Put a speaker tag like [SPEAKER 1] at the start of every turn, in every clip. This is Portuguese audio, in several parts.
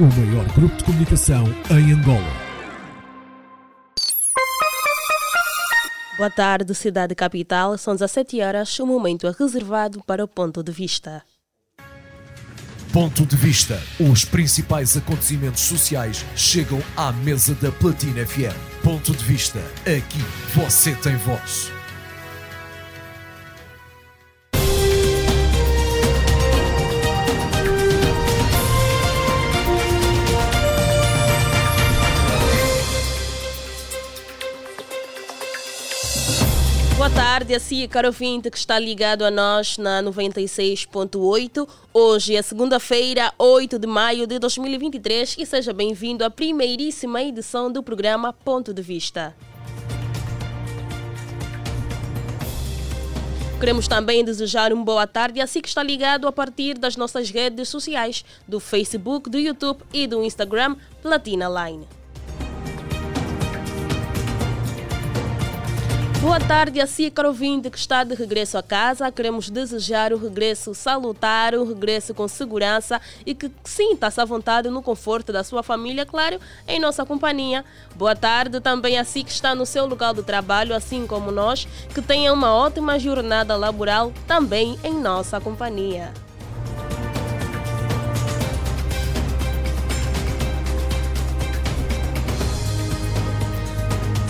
[SPEAKER 1] o maior grupo de comunicação em Angola.
[SPEAKER 2] Boa tarde, cidade capital. São 17 horas. O momento é reservado para o ponto de vista.
[SPEAKER 1] Ponto de vista. Os principais acontecimentos sociais chegam à mesa da Platina FM. Ponto de vista. Aqui você tem voz.
[SPEAKER 2] Tarde, assim, caro ouvinte que está ligado a nós na 96.8. Hoje é segunda-feira, 8 de maio de 2023 e seja bem-vindo à primeiríssima edição do programa Ponto de Vista. Queremos também desejar uma boa tarde a si que está ligado a partir das nossas redes sociais, do Facebook, do YouTube e do Instagram Platina Line. Boa tarde a si, caro ouvinte que está de regresso a casa. Queremos desejar o regresso salutar, o regresso com segurança e que sinta-se à vontade no conforto da sua família, claro, em nossa companhia. Boa tarde também a si que está no seu lugar de trabalho, assim como nós, que tenha uma ótima jornada laboral também em nossa companhia.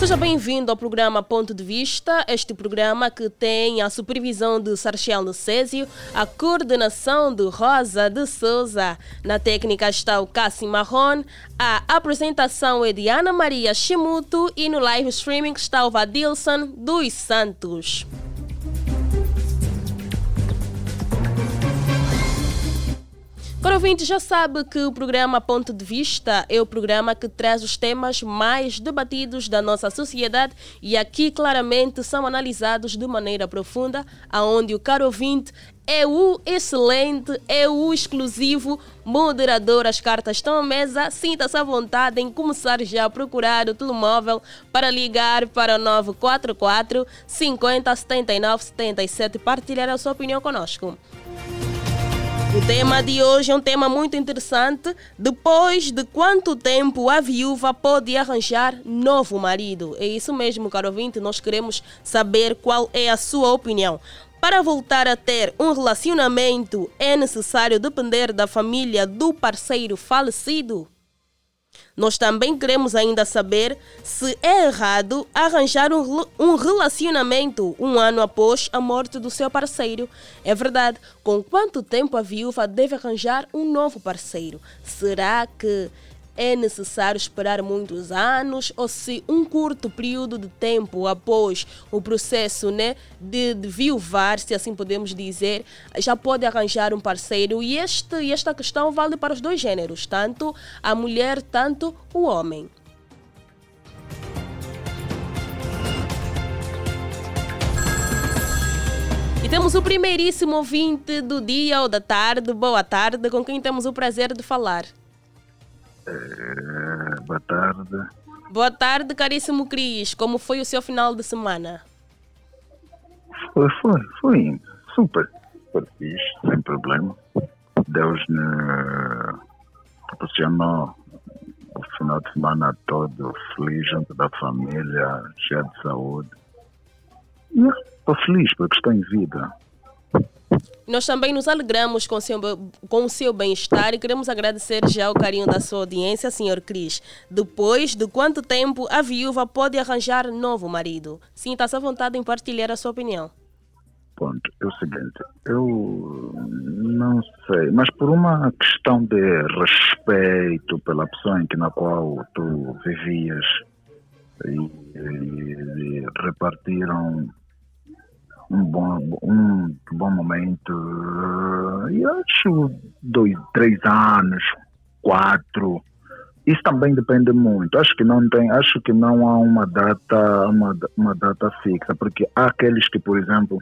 [SPEAKER 2] Seja bem-vindo ao programa Ponto de Vista, este programa que tem a supervisão de Sarchiel Césio, a coordenação de Rosa de Souza. Na técnica está o Cassim Marron, a apresentação é de Ana Maria Chimuto e no live streaming está o Vadilson dos Santos. Para ouvinte, já sabe que o programa Ponto de Vista é o programa que traz os temas mais debatidos da nossa sociedade e aqui claramente são analisados de maneira profunda, aonde o caro ouvinte é o excelente, é o exclusivo moderador. As cartas estão à mesa. Sinta-se à vontade em começar já a procurar o telemóvel para ligar para o 944 50 79 77 partilhar a sua opinião conosco. O tema de hoje é um tema muito interessante. Depois de quanto tempo a viúva pode arranjar novo marido? É isso mesmo, caro ouvinte. Nós queremos saber qual é a sua opinião. Para voltar a ter um relacionamento, é necessário depender da família do parceiro falecido? Nós também queremos ainda saber se é errado arranjar um, um relacionamento um ano após a morte do seu parceiro. É verdade, com quanto tempo a viúva deve arranjar um novo parceiro? Será que é necessário esperar muitos anos ou se um curto período de tempo após o processo né, de, de viuvar, se assim podemos dizer, já pode arranjar um parceiro. E este, esta questão vale para os dois gêneros, tanto a mulher, tanto o homem. E temos o primeiríssimo ouvinte do dia ou da tarde, boa tarde, com quem temos o prazer de falar.
[SPEAKER 3] É, boa tarde.
[SPEAKER 2] Boa tarde, caríssimo Cris. Como foi o seu final de semana?
[SPEAKER 3] Foi, foi, foi super, super fixe, sem problema. Deus me proporcionou o final de semana todo feliz junto da família, cheio de saúde. Estou feliz porque estou em vida.
[SPEAKER 2] Nós também nos alegramos com, seu, com o seu bem-estar e queremos agradecer já o carinho da sua audiência, Sr. Cris. Depois de quanto tempo a viúva pode arranjar novo marido? Sinta-se à vontade em partilhar a sua opinião.
[SPEAKER 3] Ponto. É o seguinte, eu não sei, mas por uma questão de respeito pela pessoa em que, na qual tu vivias e, e, e repartiram um bom, um bom momento. E acho dois, três anos, quatro. Isso também depende muito. Acho que não tem, acho que não há uma data, uma, uma data fixa, porque há aqueles que, por exemplo,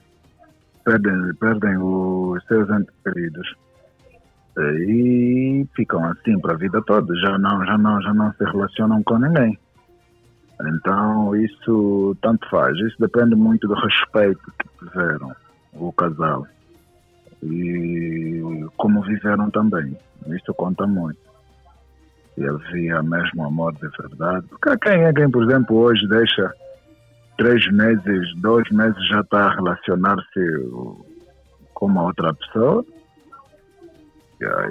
[SPEAKER 3] perdem, perdem os seus entes queridos e ficam assim para a vida toda. Já não, já não, já não se relacionam com ninguém. Então, isso tanto faz. Isso depende muito do respeito que tiveram o casal e como viveram também. Isso conta muito. se havia mesmo amor de verdade. Porque quem é quem, por exemplo, hoje deixa três meses, dois meses já está a relacionar-se com uma outra pessoa.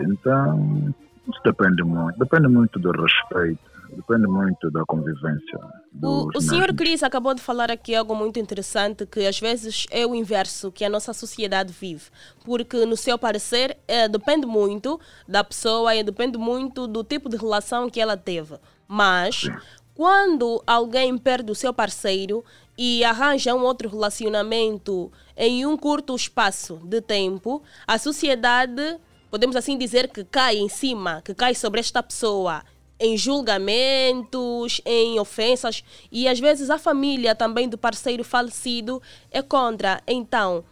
[SPEAKER 3] Então, isso depende muito. Depende muito do respeito. Depende muito da convivência.
[SPEAKER 2] O, o senhor Cris acabou de falar aqui algo muito interessante, que às vezes é o inverso que a nossa sociedade vive. Porque, no seu parecer, é, depende muito da pessoa e depende muito do tipo de relação que ela teve. Mas, Sim. quando alguém perde o seu parceiro e arranja um outro relacionamento em um curto espaço de tempo, a sociedade, podemos assim dizer, que cai em cima, que cai sobre esta pessoa em julgamentos, em ofensas e às vezes a família também do parceiro falecido é contra. Então,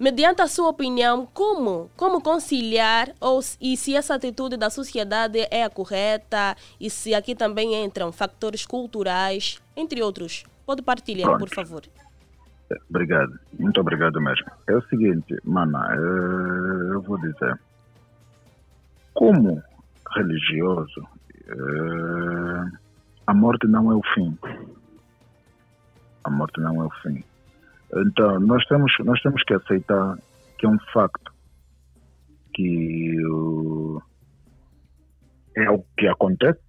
[SPEAKER 2] mediante a sua opinião, como, como conciliar ou, e se essa atitude da sociedade é a correta e se aqui também entram fatores culturais, entre outros? Pode partilhar, Pronto. por favor.
[SPEAKER 3] Obrigado, muito obrigado mesmo. É o seguinte, mana, eu vou dizer, como religioso, Uh, a morte não é o fim. A morte não é o fim. Então, nós temos, nós temos que aceitar que é um facto que uh, é o que acontece.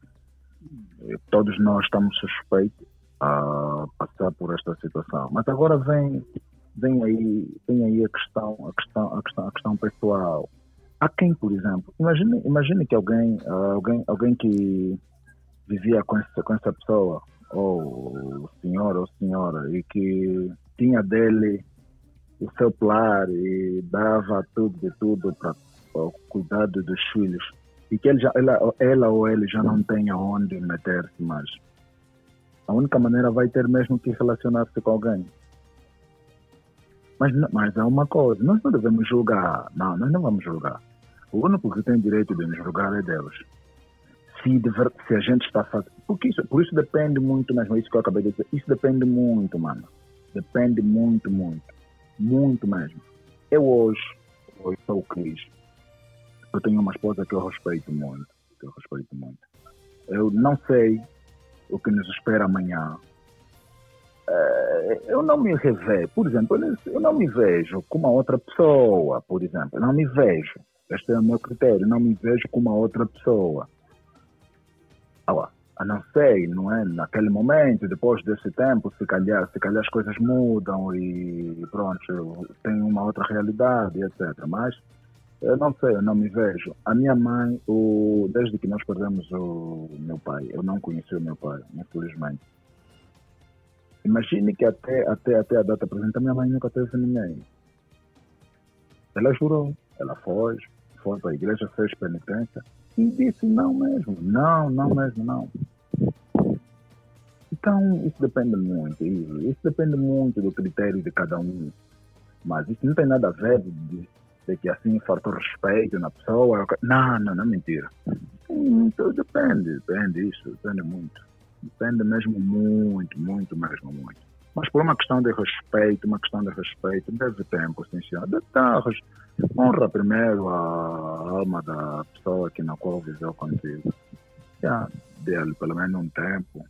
[SPEAKER 3] Todos nós estamos suspeitos a passar por esta situação. Mas agora vem, vem aí, vem aí a questão, a questão, a questão, a questão pessoal Há quem, por exemplo, imagine, imagine que alguém, alguém, alguém que vivia com essa, com essa pessoa, ou senhor ou senhora, e que tinha dele o seu lar e dava tudo de tudo para o cuidado dos filhos, e que ele já, ela, ela ou ele já não tem aonde meter-se mais. A única maneira vai ter mesmo que relacionar-se com alguém. Mas, mas é uma coisa, nós não devemos julgar. Não, nós não vamos julgar. O único que tem direito de nos julgar é Deus. Se, dever, se a gente está fazendo. Porque isso, por isso depende muito, mesmo isso que eu acabei de dizer. Isso depende muito, mano. Depende muito, muito. Muito mesmo. Eu hoje, hoje sou o Cris. Eu tenho uma esposa que eu respeito muito. Que eu respeito muito. Eu não sei o que nos espera amanhã eu não me revejo, por exemplo, eu não me vejo com uma outra pessoa, por exemplo, não me vejo. Este é o meu critério, não me vejo com uma outra pessoa. Agora, a não sei, não é? Naquele momento, depois desse tempo, se calhar, se calhar as coisas mudam e pronto, tem uma outra realidade, etc. Mas eu não sei, eu não me vejo. A minha mãe, o, desde que nós perdemos o meu pai, eu não conheci o meu pai, infelizmente. Imagine que até, até, até a data presente, a minha mãe nunca teve ninguém. Ela jurou, ela foi, foi para a igreja, fez penitência e disse não mesmo, não, não mesmo, não. Então, isso depende muito, isso, isso depende muito do critério de cada um. Mas isso não tem nada a ver de, de que assim faltou respeito na pessoa. Não, não, não é mentira. Então, depende, depende isso, depende muito. Depende mesmo muito, muito mesmo, muito. Mas por uma questão de respeito, uma questão de respeito, deve tempo, sim, senhor. Deve estar, honra primeiro a alma da pessoa que na qual viveu contigo. Dele pelo menos um tempo.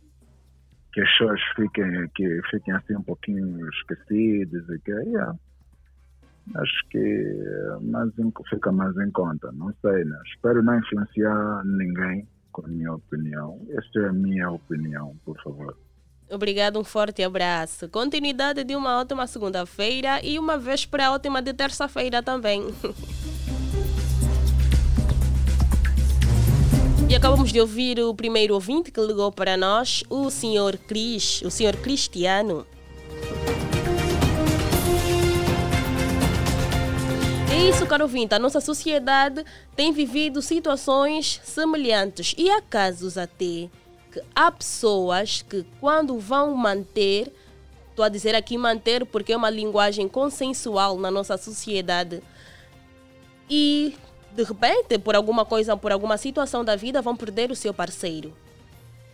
[SPEAKER 3] Que as pessoas fiquem, que fiquem assim um pouquinho esquecidas e que, yeah, acho que mais, fica mais em conta. Não sei, né? Espero não influenciar ninguém com a minha opinião. Esta é a minha opinião, por favor.
[SPEAKER 2] Obrigado, um forte abraço. Continuidade de uma ótima segunda-feira e uma véspera ótima de terça-feira também. E acabamos de ouvir o primeiro ouvinte que ligou para nós, o senhor Cris, o senhor Cristiano. Isso, caro ouvinte. A nossa sociedade tem vivido situações semelhantes e há casos até que há pessoas que quando vão manter, estou a dizer aqui manter porque é uma linguagem consensual na nossa sociedade, e de repente, por alguma coisa, por alguma situação da vida, vão perder o seu parceiro.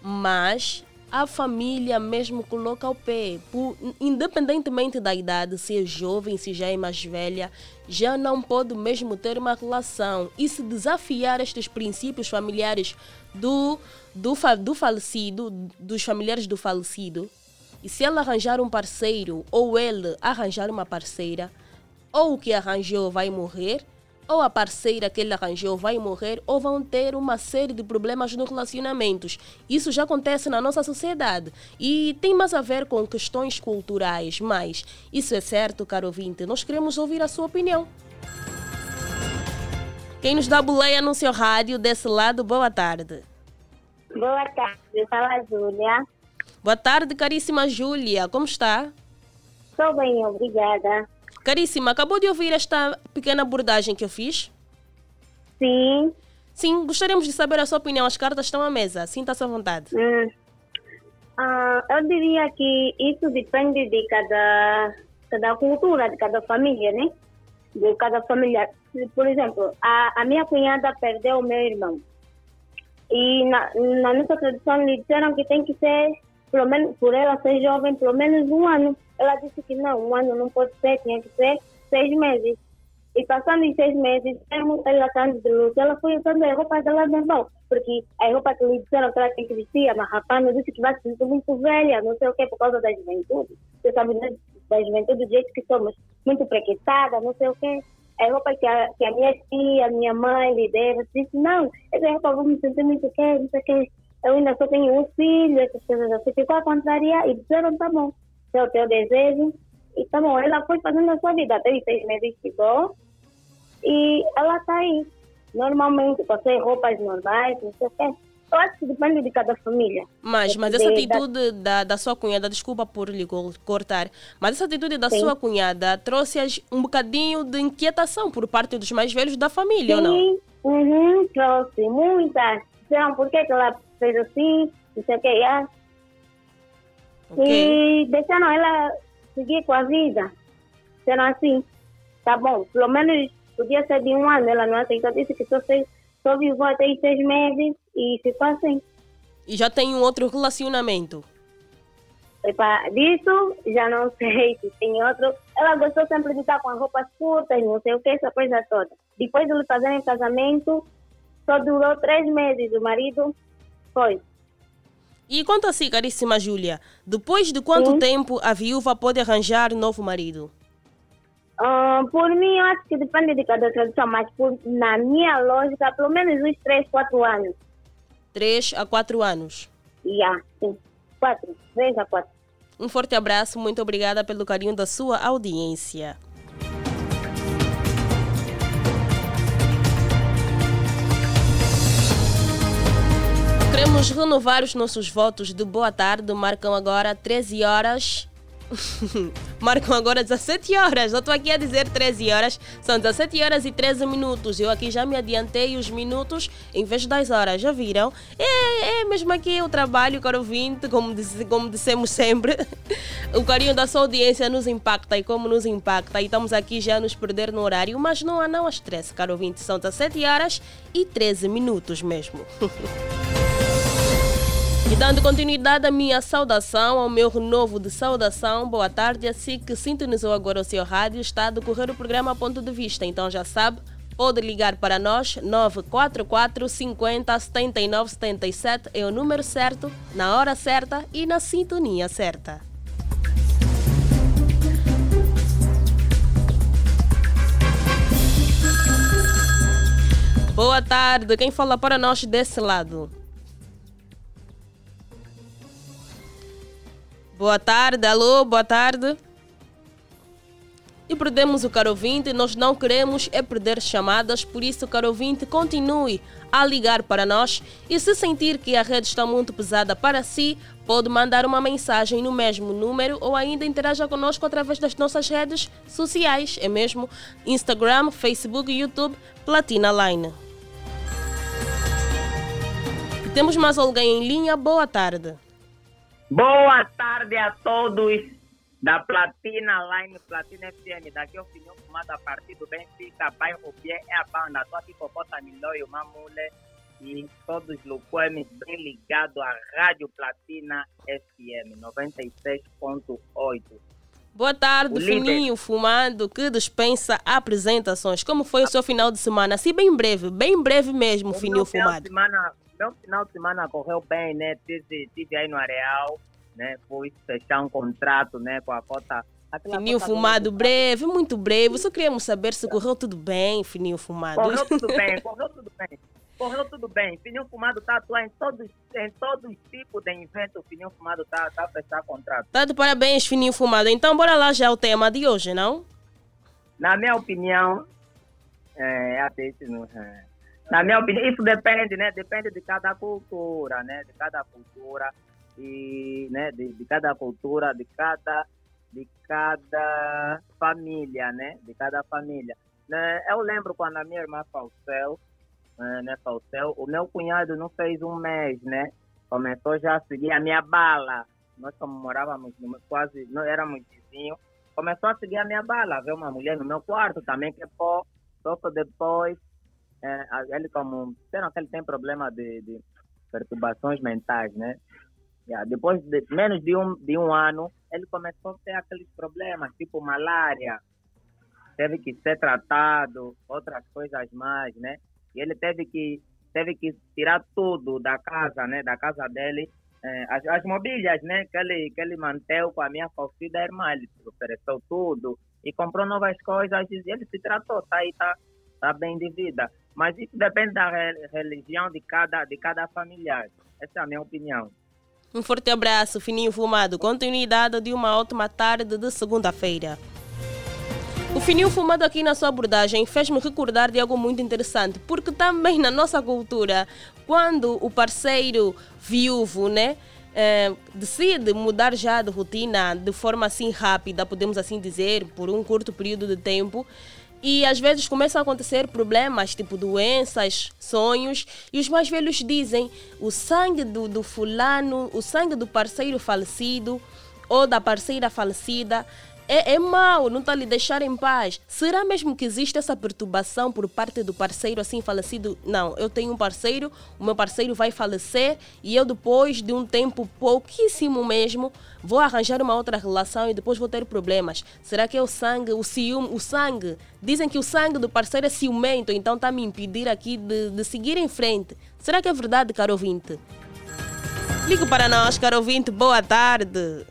[SPEAKER 2] Mas a família mesmo coloca o pé. Por, independentemente da idade, se é jovem, se já é mais velha, já não pode mesmo ter uma relação e se desafiar estes princípios familiares do, do, do falecido, dos familiares do falecido. E se ela arranjar um parceiro ou ele arranjar uma parceira, ou o que arranjou vai morrer, ou a parceira que ele arranjou vai morrer ou vão ter uma série de problemas no relacionamentos. Isso já acontece na nossa sociedade e tem mais a ver com questões culturais, mas isso é certo, caro ouvinte, nós queremos ouvir a sua opinião. Quem nos dá boleia no seu rádio, desse lado, boa tarde.
[SPEAKER 4] Boa tarde, fala a Júlia.
[SPEAKER 2] Boa tarde, caríssima Júlia, como está?
[SPEAKER 4] Estou bem, obrigada.
[SPEAKER 2] Caríssima, acabou de ouvir esta pequena abordagem que eu fiz?
[SPEAKER 4] Sim.
[SPEAKER 2] Sim, gostaríamos de saber a sua opinião. As cartas estão à mesa. Sinta-se à vontade.
[SPEAKER 4] Hum. Ah, eu diria que isso depende de cada, cada cultura, de cada família, né? De cada família. Por exemplo, a, a minha cunhada perdeu o meu irmão. E na, na nossa tradição lhe disseram que tem que ser, pelo menos, por ela ser jovem, pelo menos um ano. Ela disse que não, um ano não pode ser, tinha que ser seis meses. E passando em seis meses, mesmo ela estando de luz, ela foi usando a roupa dela normal. Porque a roupa que lhe disseram que ela tem que vestir, amarrapando, disse que vai se sentir muito velha, não sei o quê, por causa da juventude. Você sabe, né? da juventude, do jeito que somos, muito prequetada, não sei o quê. A roupa que a, que a minha tia, a minha mãe lhe deu, disse, não, essa roupa vou me sentir muito quê, não sei o quê. Eu ainda só tenho um filho, essas coisas assim. Ficou a contrariar e disseram, tá bom seu teu desejo. E tá bom, ela foi fazendo a sua vida, teve seis meses ficou. E ela tá aí, normalmente, as roupas normais, não sei o quê. Eu acho que depende de cada família.
[SPEAKER 2] Mas, mas essa atitude da, da sua cunhada, desculpa por lhe cortar, mas essa atitude da Sim. sua cunhada trouxe um bocadinho de inquietação por parte dos mais velhos da família,
[SPEAKER 4] Sim.
[SPEAKER 2] ou
[SPEAKER 4] não? Uhum, trouxe muitas. Disseram por que ela fez assim, não sei o que. Okay. E deixaram ela seguir com a vida. Sendo assim, tá bom, pelo menos podia ser de um ano, ela não aceitou, disse que só, fez, só viveu até seis meses e ficou assim.
[SPEAKER 2] E já tem um outro relacionamento?
[SPEAKER 4] Epa, disso já não sei se tem outro. Ela gostou sempre de estar com as roupas curtas, não sei o que, essa coisa toda. Depois de fazerem casamento, só durou três meses. O marido foi.
[SPEAKER 2] E quanto a si, caríssima Júlia, depois de quanto Sim. tempo a viúva pode arranjar novo marido?
[SPEAKER 4] Uh, por mim, eu acho que depende de cada tradição, mas por, na minha lógica, pelo menos uns 3, 4 anos.
[SPEAKER 2] 3 a 4 anos?
[SPEAKER 4] Yeah, sim. 4, 3 a 4.
[SPEAKER 2] Um forte abraço, muito obrigada pelo carinho da sua audiência. Queremos renovar os nossos votos de boa tarde. Marcam agora 13 horas. Marcam agora 17 horas. Eu estou aqui a dizer 13 horas. São 17 horas e 13 minutos. Eu aqui já me adiantei os minutos em vez das horas. Já viram? É, é mesmo aqui o trabalho, caro 20, como, disse, como dissemos sempre. o carinho da sua audiência nos impacta e como nos impacta. E estamos aqui já a nos perder no horário. Mas não há não estresse, caro 20. São 17 horas e 13 minutos mesmo. E dando continuidade à minha saudação, ao meu renovo de saudação, boa tarde. Assim que sintonizou agora o seu rádio, está a decorrer o programa Ponto de Vista. Então já sabe, pode ligar para nós, 944 50 79 77 é o número certo, na hora certa e na sintonia certa. Boa tarde, quem fala para nós desse lado? Boa tarde, alô, boa tarde. E perdemos o caro ouvinte, nós não queremos é perder chamadas, por isso, caro ouvinte, continue a ligar para nós e se sentir que a rede está muito pesada para si, pode mandar uma mensagem no mesmo número ou ainda interaja conosco através das nossas redes sociais, é mesmo Instagram, Facebook e YouTube Platina Line. Temos mais alguém em linha, boa tarde.
[SPEAKER 5] Boa tarde a todos da Platina Line, Platina FM. Daqui é o Finhão Fumado a partir do Benfica, bairro Bié é a banda. Estou aqui com Bota Milóio, Mamule e todos os lucuemes bem ligados à Rádio Platina FM 96.8.
[SPEAKER 2] Boa tarde,
[SPEAKER 5] O.
[SPEAKER 2] Fininho Fumado, que dispensa apresentações. Como foi o seu final de semana? Assim, bem breve, bem breve mesmo,
[SPEAKER 5] O
[SPEAKER 2] Fininho
[SPEAKER 5] meu final de
[SPEAKER 2] Fumado.
[SPEAKER 5] semana, meu final de semana correu bem, né? Tive, tive aí no Areal, né? Fui fechar um contrato, né? Com a cota.
[SPEAKER 2] Fininho
[SPEAKER 5] cota do-
[SPEAKER 2] Fumado, breve, muito breve. Só queríamos saber se correu tudo bem, Fininho Fumado.
[SPEAKER 5] Correu tudo bem, correu tudo bem. Correu tudo bem. Fininho Fumado está atuando em todos, em todos os tipos de eventos. O Fininho Fumado está tá a fechar contrato.
[SPEAKER 2] Tá de parabéns, Fininho Fumado. Então, bora lá já o tema de hoje, não?
[SPEAKER 5] Na minha opinião, é, isso não, é. Na minha opinião, isso depende, né? Depende de cada cultura, né? De cada cultura e, né? De, de cada cultura, de cada, de cada família, né? De cada família. Né? Eu lembro quando a minha irmã faleceu, é, né? Faleceu, o meu cunhado não fez um mês, né? Começou já a seguir a minha bala. Nós como morávamos quase, não éramos vizinhos começou a seguir a minha bala, ver uma mulher no meu quarto também que pô, só depois é, ele como, será que ele tem problema de, de perturbações mentais, né? Yeah, depois de menos de um, de um ano, ele começou a ter aqueles problemas, tipo malária, teve que ser tratado, outras coisas mais, né? E ele teve que teve que tirar tudo da casa, né? Da casa dele, eh, as, as mobílias, né? Que ele que ele manteve com a minha falecida irmã, ele ofereceu tudo e comprou novas coisas e ele se tratou, tá aí, tá, tá bem de vida. Mas isso depende da re- religião de cada de cada familiar. Essa é a minha opinião.
[SPEAKER 2] Um forte abraço, Fininho Fumado. Continuidade de uma ótima tarde de segunda-feira. O Fininho Fumado aqui na sua abordagem fez-me recordar de algo muito interessante, porque também na nossa cultura, quando o parceiro viúvo, né, eh, decide mudar já de rotina de forma assim rápida, podemos assim dizer, por um curto período de tempo, e às vezes começam a acontecer problemas, tipo doenças, sonhos, e os mais velhos dizem: o sangue do, do fulano, o sangue do parceiro falecido ou da parceira falecida é, é mau, não está lhe deixar em paz. Será mesmo que existe essa perturbação por parte do parceiro assim falecido? Não, eu tenho um parceiro, o meu parceiro vai falecer e eu depois de um tempo pouquíssimo mesmo vou arranjar uma outra relação e depois vou ter problemas. Será que é o sangue, o ciúme, o sangue? Dizem que o sangue do parceiro é ciumento, então está a me impedir aqui de, de seguir em frente. Será que é verdade, caro ouvinte? Ligue para nós, caro ouvinte, boa tarde.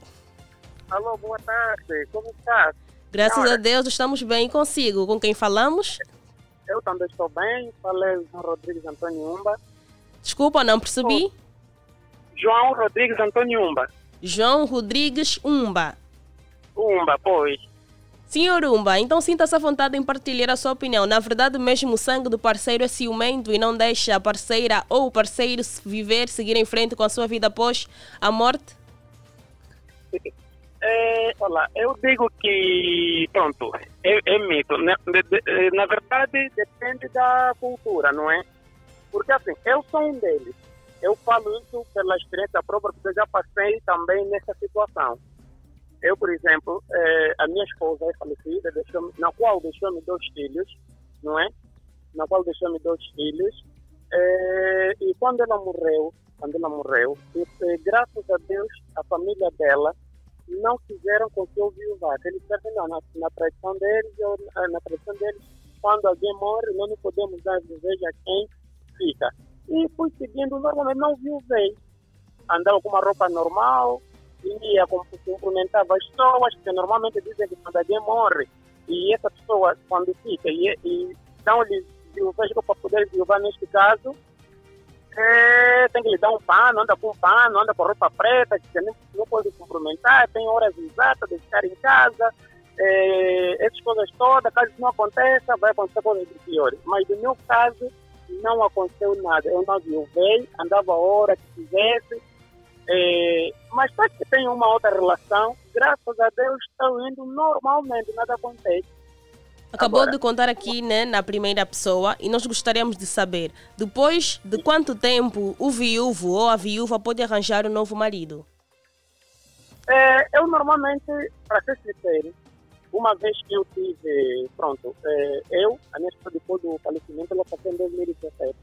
[SPEAKER 6] Alô, boa tarde, como está?
[SPEAKER 2] Graças
[SPEAKER 6] Senhora.
[SPEAKER 2] a Deus estamos bem consigo. Com quem falamos?
[SPEAKER 6] Eu também estou bem, falei João Rodrigues Antônio Umba.
[SPEAKER 2] Desculpa, não percebi.
[SPEAKER 6] João Rodrigues Antônio Umba.
[SPEAKER 2] João Rodrigues Umba.
[SPEAKER 6] Umba, pois.
[SPEAKER 2] Senhor Umba, então sinta-se à vontade em partilhar a sua opinião. Na verdade, mesmo o sangue do parceiro é ciumento e não deixa a parceira ou o parceiro viver, seguir em frente com a sua vida após a morte?
[SPEAKER 6] É, olha, eu digo que, pronto, é, é mito. Na, de- de- na verdade, depende da cultura, não é? Porque assim, eu sou um deles. Eu falo isso pela experiência própria, porque eu já passei também nessa situação. Eu, por exemplo, eh, a minha esposa é falecida, deixou na qual deixou-me dois filhos, não é? Na qual deixou-me dois filhos. Eh, e quando ela morreu, quando ela morreu, eh, graças a Deus, a família dela não quiseram com que eu viuvasse. Eles disseram, não, na, na tradição deles, eu, eh, na tradição deles, quando alguém morre, nós não podemos dar desejo a quem fica. E fui seguindo, normalmente não viuvei. Andava com uma roupa normal, ia cum- cumprimentava as pessoas, porque normalmente dizem que quando alguém morre, e essa pessoa, quando fica, e, e dão-lhe viuvez para poder viuvar neste caso, é, tem que lhe dar um pano, anda com pano, anda com roupa preta, que não, não pode cumprimentar, tem horas exatas de ficar em casa, é, essas coisas todas, caso não aconteça, vai acontecer coisas piores. Mas no meu caso, não aconteceu nada. Eu não viuvei, andava a hora que quisesse, é, mas para que tenha uma outra relação, graças a Deus estou indo normalmente, nada acontece.
[SPEAKER 2] Acabou
[SPEAKER 6] Agora.
[SPEAKER 2] de contar aqui né, na primeira pessoa e nós gostaríamos de saber, depois de quanto tempo o viúvo ou a viúva pode arranjar um novo marido?
[SPEAKER 6] É, eu normalmente, para ser sincero, uma vez que eu tive, pronto, é, eu, a minha esposa depois do falecimento, ela passou em 2017,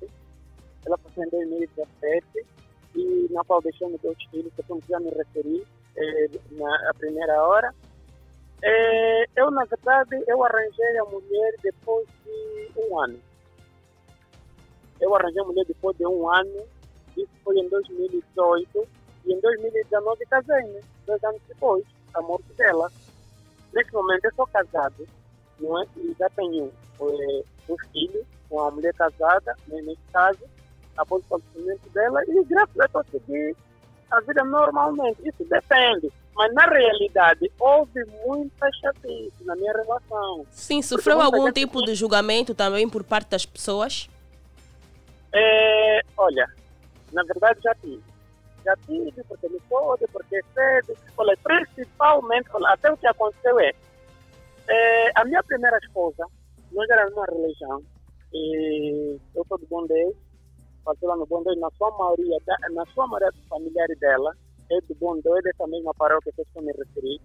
[SPEAKER 6] ela passou em 2017 e na qual deixou meus filhos, que eu já me referi é, na primeira hora. É, eu, na verdade, eu arranjei a mulher depois de um ano. Eu arranjei a mulher depois de um ano, isso foi em 2018, e em 2019 casei-me, dois anos depois, a morte dela. Nesse momento eu sou casado, não é? e já tenho é, um filho com uma mulher casada, né, nesse caso, após o falecimento dela, e graças a Deus consegui a vida normalmente. Isso depende. Mas na realidade, houve muita chatice na minha relação.
[SPEAKER 2] Sim, sofreu algum gente... tipo de julgamento também por parte das pessoas?
[SPEAKER 6] É, olha, na verdade já tive. Já tive, porque não pode, porque é cedo. Olha, principalmente, olha, até o que aconteceu é, é, a minha primeira esposa, nós éramos uma religião, e eu sou do bom Deus, passou lá no bom Deus, na sua maioria, na sua maioria dos familiares dela, é do bom Deus, é dessa mesma paróquia que eu estou me referi.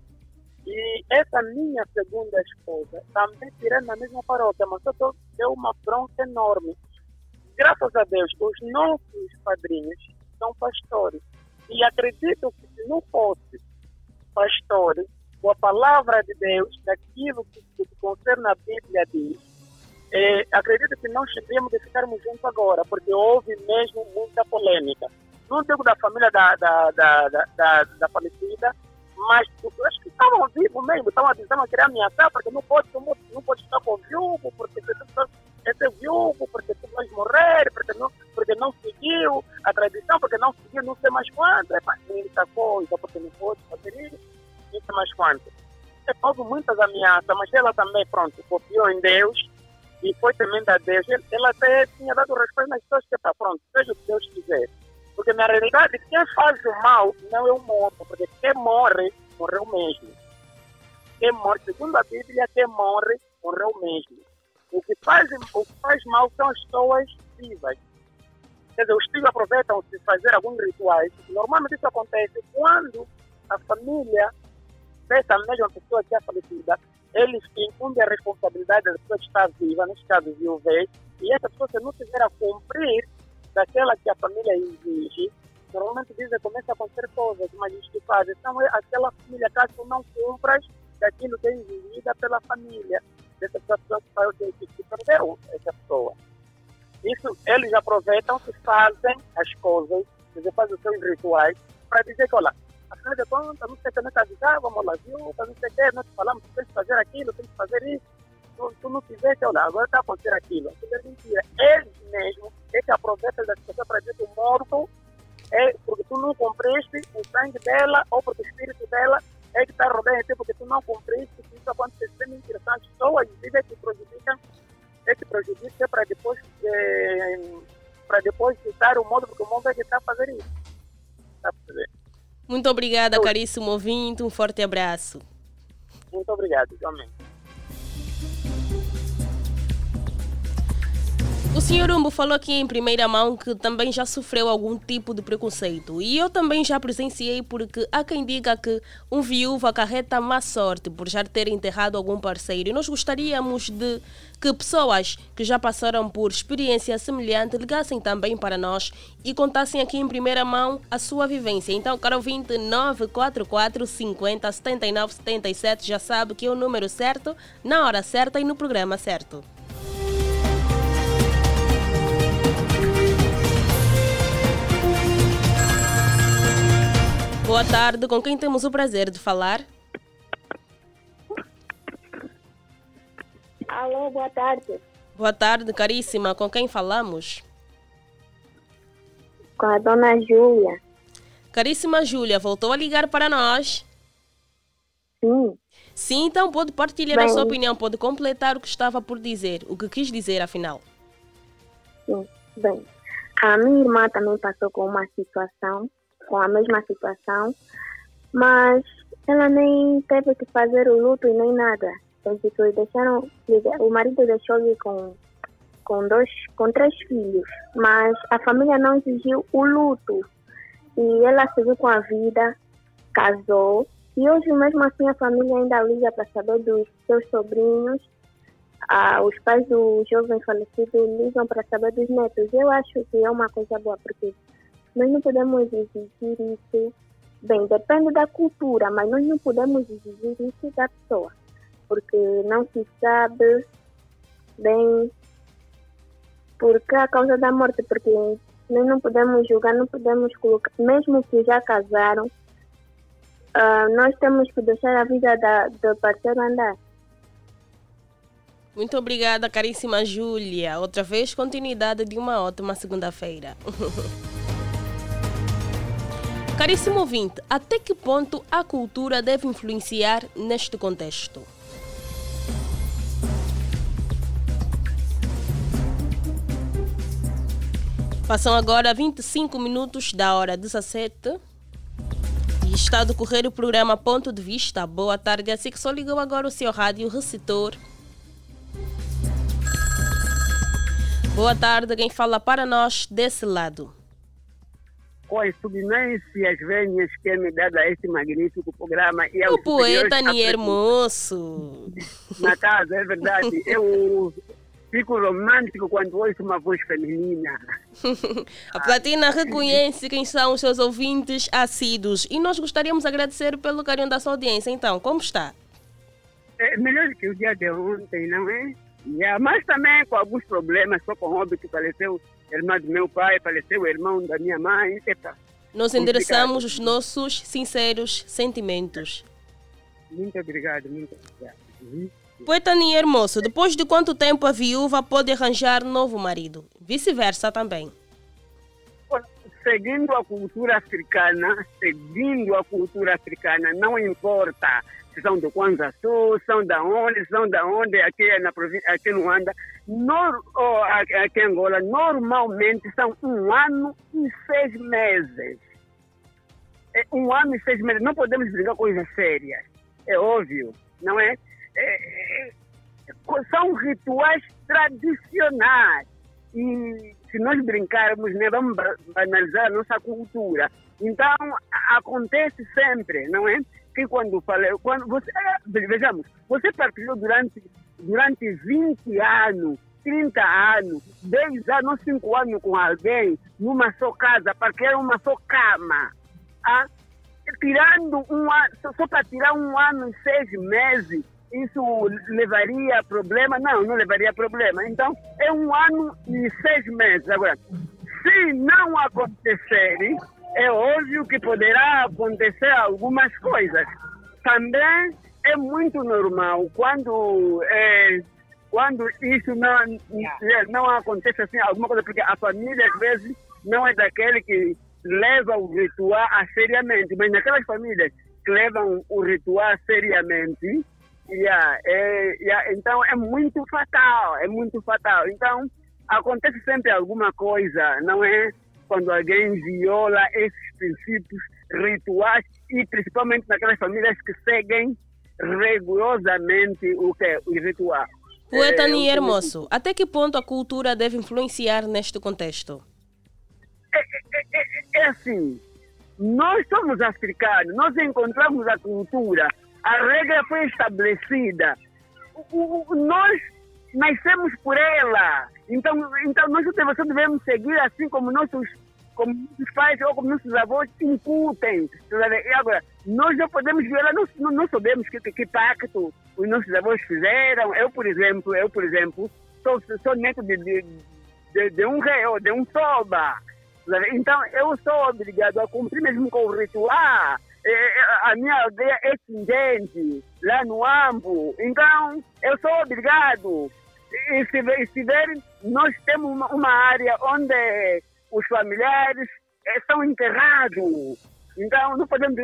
[SPEAKER 6] E essa minha segunda esposa também tirando na mesma paróquia, mas eu deu uma bronca enorme graças a Deus, os nossos padrinhos são pastores. E acredito que se não fosse pastores, com a palavra de Deus, daquilo que, que concerne a Bíblia diz, é, acredito que não teríamos de ficarmos juntos agora, porque houve mesmo muita polêmica. Digo da família da, da, da, da, da, da falecida, mas acho que estavam vivos mesmo, estavam tentando querer ameaçar, porque não pode, não, não pode estar com viúvo, porque é ser viúvo, porque tu vais morrer, porque não, porque não seguiu a tradição, porque não seguiu não sei mais quanto, é muita coisa, porque não pode fazer isso, não sei mais quanto. É, houve muitas ameaças, mas ela também, pronto, confiou em Deus e foi temente a Deus. Ela até tinha dado resposta nas pessoas que está pronto, seja o que Deus quiser. Porque na realidade, quem faz o mal não é o morto, porque quem morre, morreu mesmo. Quem morre, segundo a Bíblia, quem morre, morreu mesmo. O que faz, o que faz mal são as pessoas vivas. Quer dizer, os filhos aproveitam de fazer alguns rituais. Normalmente isso acontece quando a família dessa mesma pessoa que é falecida, eles incumem a responsabilidade da pessoa que está viva, neste caso viuvez, e essa pessoa, se não tiver a cumprir daquela que a família exige, normalmente dizem começa a acontecer coisas, os que fazem são aquela família, caso não cumpras daquilo que é exigida pela família dessa pessoa que faz que, que perdeu essa pessoa. Isso, eles aproveitam que fazem as coisas, eles fazem os seus rituais, para dizer que, olha, afinal de contas, não sei o que nós avisávamos, lá viu, não sei o que, nós falamos tem que fazer aquilo, tem que fazer isso. Tu, tu não fizeste, olha, agora está a acontecer aquilo. Aquilo é mentira. Eles mesmos é que aproveitam das pessoas para dizer que o morto é porque tu não cumpriste o sangue dela ou porque o espírito dela é que está em ti porque tu não cumpriste, que isso acontece é mentira. São as pessoas vidas que prejudicam, é que prejudica para depois, é, para depois citar o modo, porque o mundo é que está a fazer isso. Está a fazer.
[SPEAKER 2] Muito obrigada, caríssimo ouvinte. Um forte abraço.
[SPEAKER 6] Muito obrigado, igualmente.
[SPEAKER 2] O senhor Umbo falou aqui em primeira mão que também já sofreu algum tipo de preconceito. E eu também já presenciei porque há quem diga que um viúvo acarreta má sorte por já ter enterrado algum parceiro. E nós gostaríamos de que pessoas que já passaram por experiência semelhante ligassem também para nós e contassem aqui em primeira mão a sua vivência. Então, caro ouvinte, 944 50 79 77 já sabe que é o número certo, na hora certa e no programa certo. Boa tarde, com quem temos o prazer de falar?
[SPEAKER 4] Alô, boa tarde.
[SPEAKER 2] Boa tarde, caríssima. Com quem falamos?
[SPEAKER 4] Com a dona Júlia.
[SPEAKER 2] Caríssima Júlia, voltou a ligar para nós?
[SPEAKER 4] Sim.
[SPEAKER 2] Sim, então pode partilhar Bem, a sua opinião, pode completar o que estava por dizer, o que quis dizer afinal.
[SPEAKER 4] Sim, bem. A minha irmã também passou com uma situação com a mesma situação, mas ela nem teve que fazer o luto e nem nada. Eles deixaram, o marido deixou-lhe com, com, dois, com três filhos, mas a família não exigiu o luto. E ela seguiu com a vida, casou, e hoje mesmo assim a família ainda liga para saber dos seus sobrinhos, ah, os pais do jovem falecido ligam para saber dos netos. Eu acho que é uma coisa boa, porque nós não podemos exigir isso. Bem, depende da cultura, mas nós não podemos exigir isso da pessoa, porque não se sabe bem por que a causa da morte, porque nós não podemos julgar, não podemos colocar, mesmo que já casaram, uh, nós temos que deixar a vida da, do parceiro andar.
[SPEAKER 2] Muito obrigada, caríssima Júlia. Outra vez, continuidade de uma ótima segunda-feira. Caríssimo ouvinte, até que ponto a cultura deve influenciar neste contexto? Passam agora 25 minutos da hora 17 e está a decorrer o programa Ponto de Vista. Boa tarde, assim que só ligou agora o seu rádio receptor. Boa tarde, quem fala para nós desse lado
[SPEAKER 7] com as submências venhas que é me dada a este magnífico programa. E
[SPEAKER 2] o poeta Nier Moço.
[SPEAKER 7] Na casa, é verdade. Eu fico romântico quando ouço uma voz feminina.
[SPEAKER 2] a Platina reconhece quem são os seus ouvintes assíduos e nós gostaríamos de agradecer pelo carinho da sua audiência. Então, como está?
[SPEAKER 7] É melhor que o dia de ontem, não é? Yeah, mas também com alguns problemas, só com o Robert que faleceu irmã do meu pai, faleceu o irmão da minha mãe. Epa,
[SPEAKER 2] Nós endereçamos os nossos sinceros sentimentos.
[SPEAKER 7] Muito obrigado, muito obrigado. Uhum.
[SPEAKER 2] Poeta Nier Moço, depois de quanto tempo a viúva pode arranjar novo marido? Vice-versa também.
[SPEAKER 7] Seguindo a cultura africana, seguindo a cultura africana, não importa são do Kwanza Sul, são da onde, são da onde, aqui, na província, aqui no nor, oh, aqui em Angola, normalmente são um ano e seis meses. É um ano e seis meses. Não podemos brincar coisas sérias. É óbvio, não é? é, é são rituais tradicionais. E se nós brincarmos, né, vamos banalizar a nossa cultura. Então, acontece sempre, não é? Que quando falei, quando você, é, vejamos, você partilhou durante, durante 20 anos, 30 anos, 10 anos, 5 anos com alguém, numa só casa, porque era uma só cama. Ah? Tirando um ano, só, só para tirar um ano e seis meses, isso levaria problema? Não, não levaria problema. Então, é um ano e seis meses. Agora, se não acontecer, é óbvio que poderá acontecer algumas coisas. Também é muito normal quando é, quando isso não, é, não acontece assim, alguma coisa, porque a família às vezes não é daquele que leva o ritual a seriamente, mas naquelas famílias que levam o ritual seriamente, yeah, é, yeah, então é muito fatal, é muito fatal. Então acontece sempre alguma coisa, não é? Quando alguém viola esses princípios rituais e principalmente naquelas famílias que seguem rigorosamente o que é o ritual.
[SPEAKER 2] Poeta é, Nier Moço, até que ponto a cultura deve influenciar neste contexto?
[SPEAKER 7] É, é, é, é, assim, nós somos africanos, nós encontramos a cultura, a regra foi estabelecida, o, o, nós nascemos por ela, então, então nós devemos seguir assim como nossos como nossos pais ou como nossos avós incutem. E agora, nós não podemos violar, não, não, não sabemos que, que, pacto os nossos avós fizeram. Eu, por exemplo, eu, por exemplo, sou, sou neto de, de, de, de um rei ou de um soba. Então, eu sou obrigado a cumprir mesmo com o ritual. A minha aldeia é tingente, lá no Ambo. Então, eu sou obrigado. E se, e nós temos uma, uma área onde os familiares é, são enterrados. Então, não podemos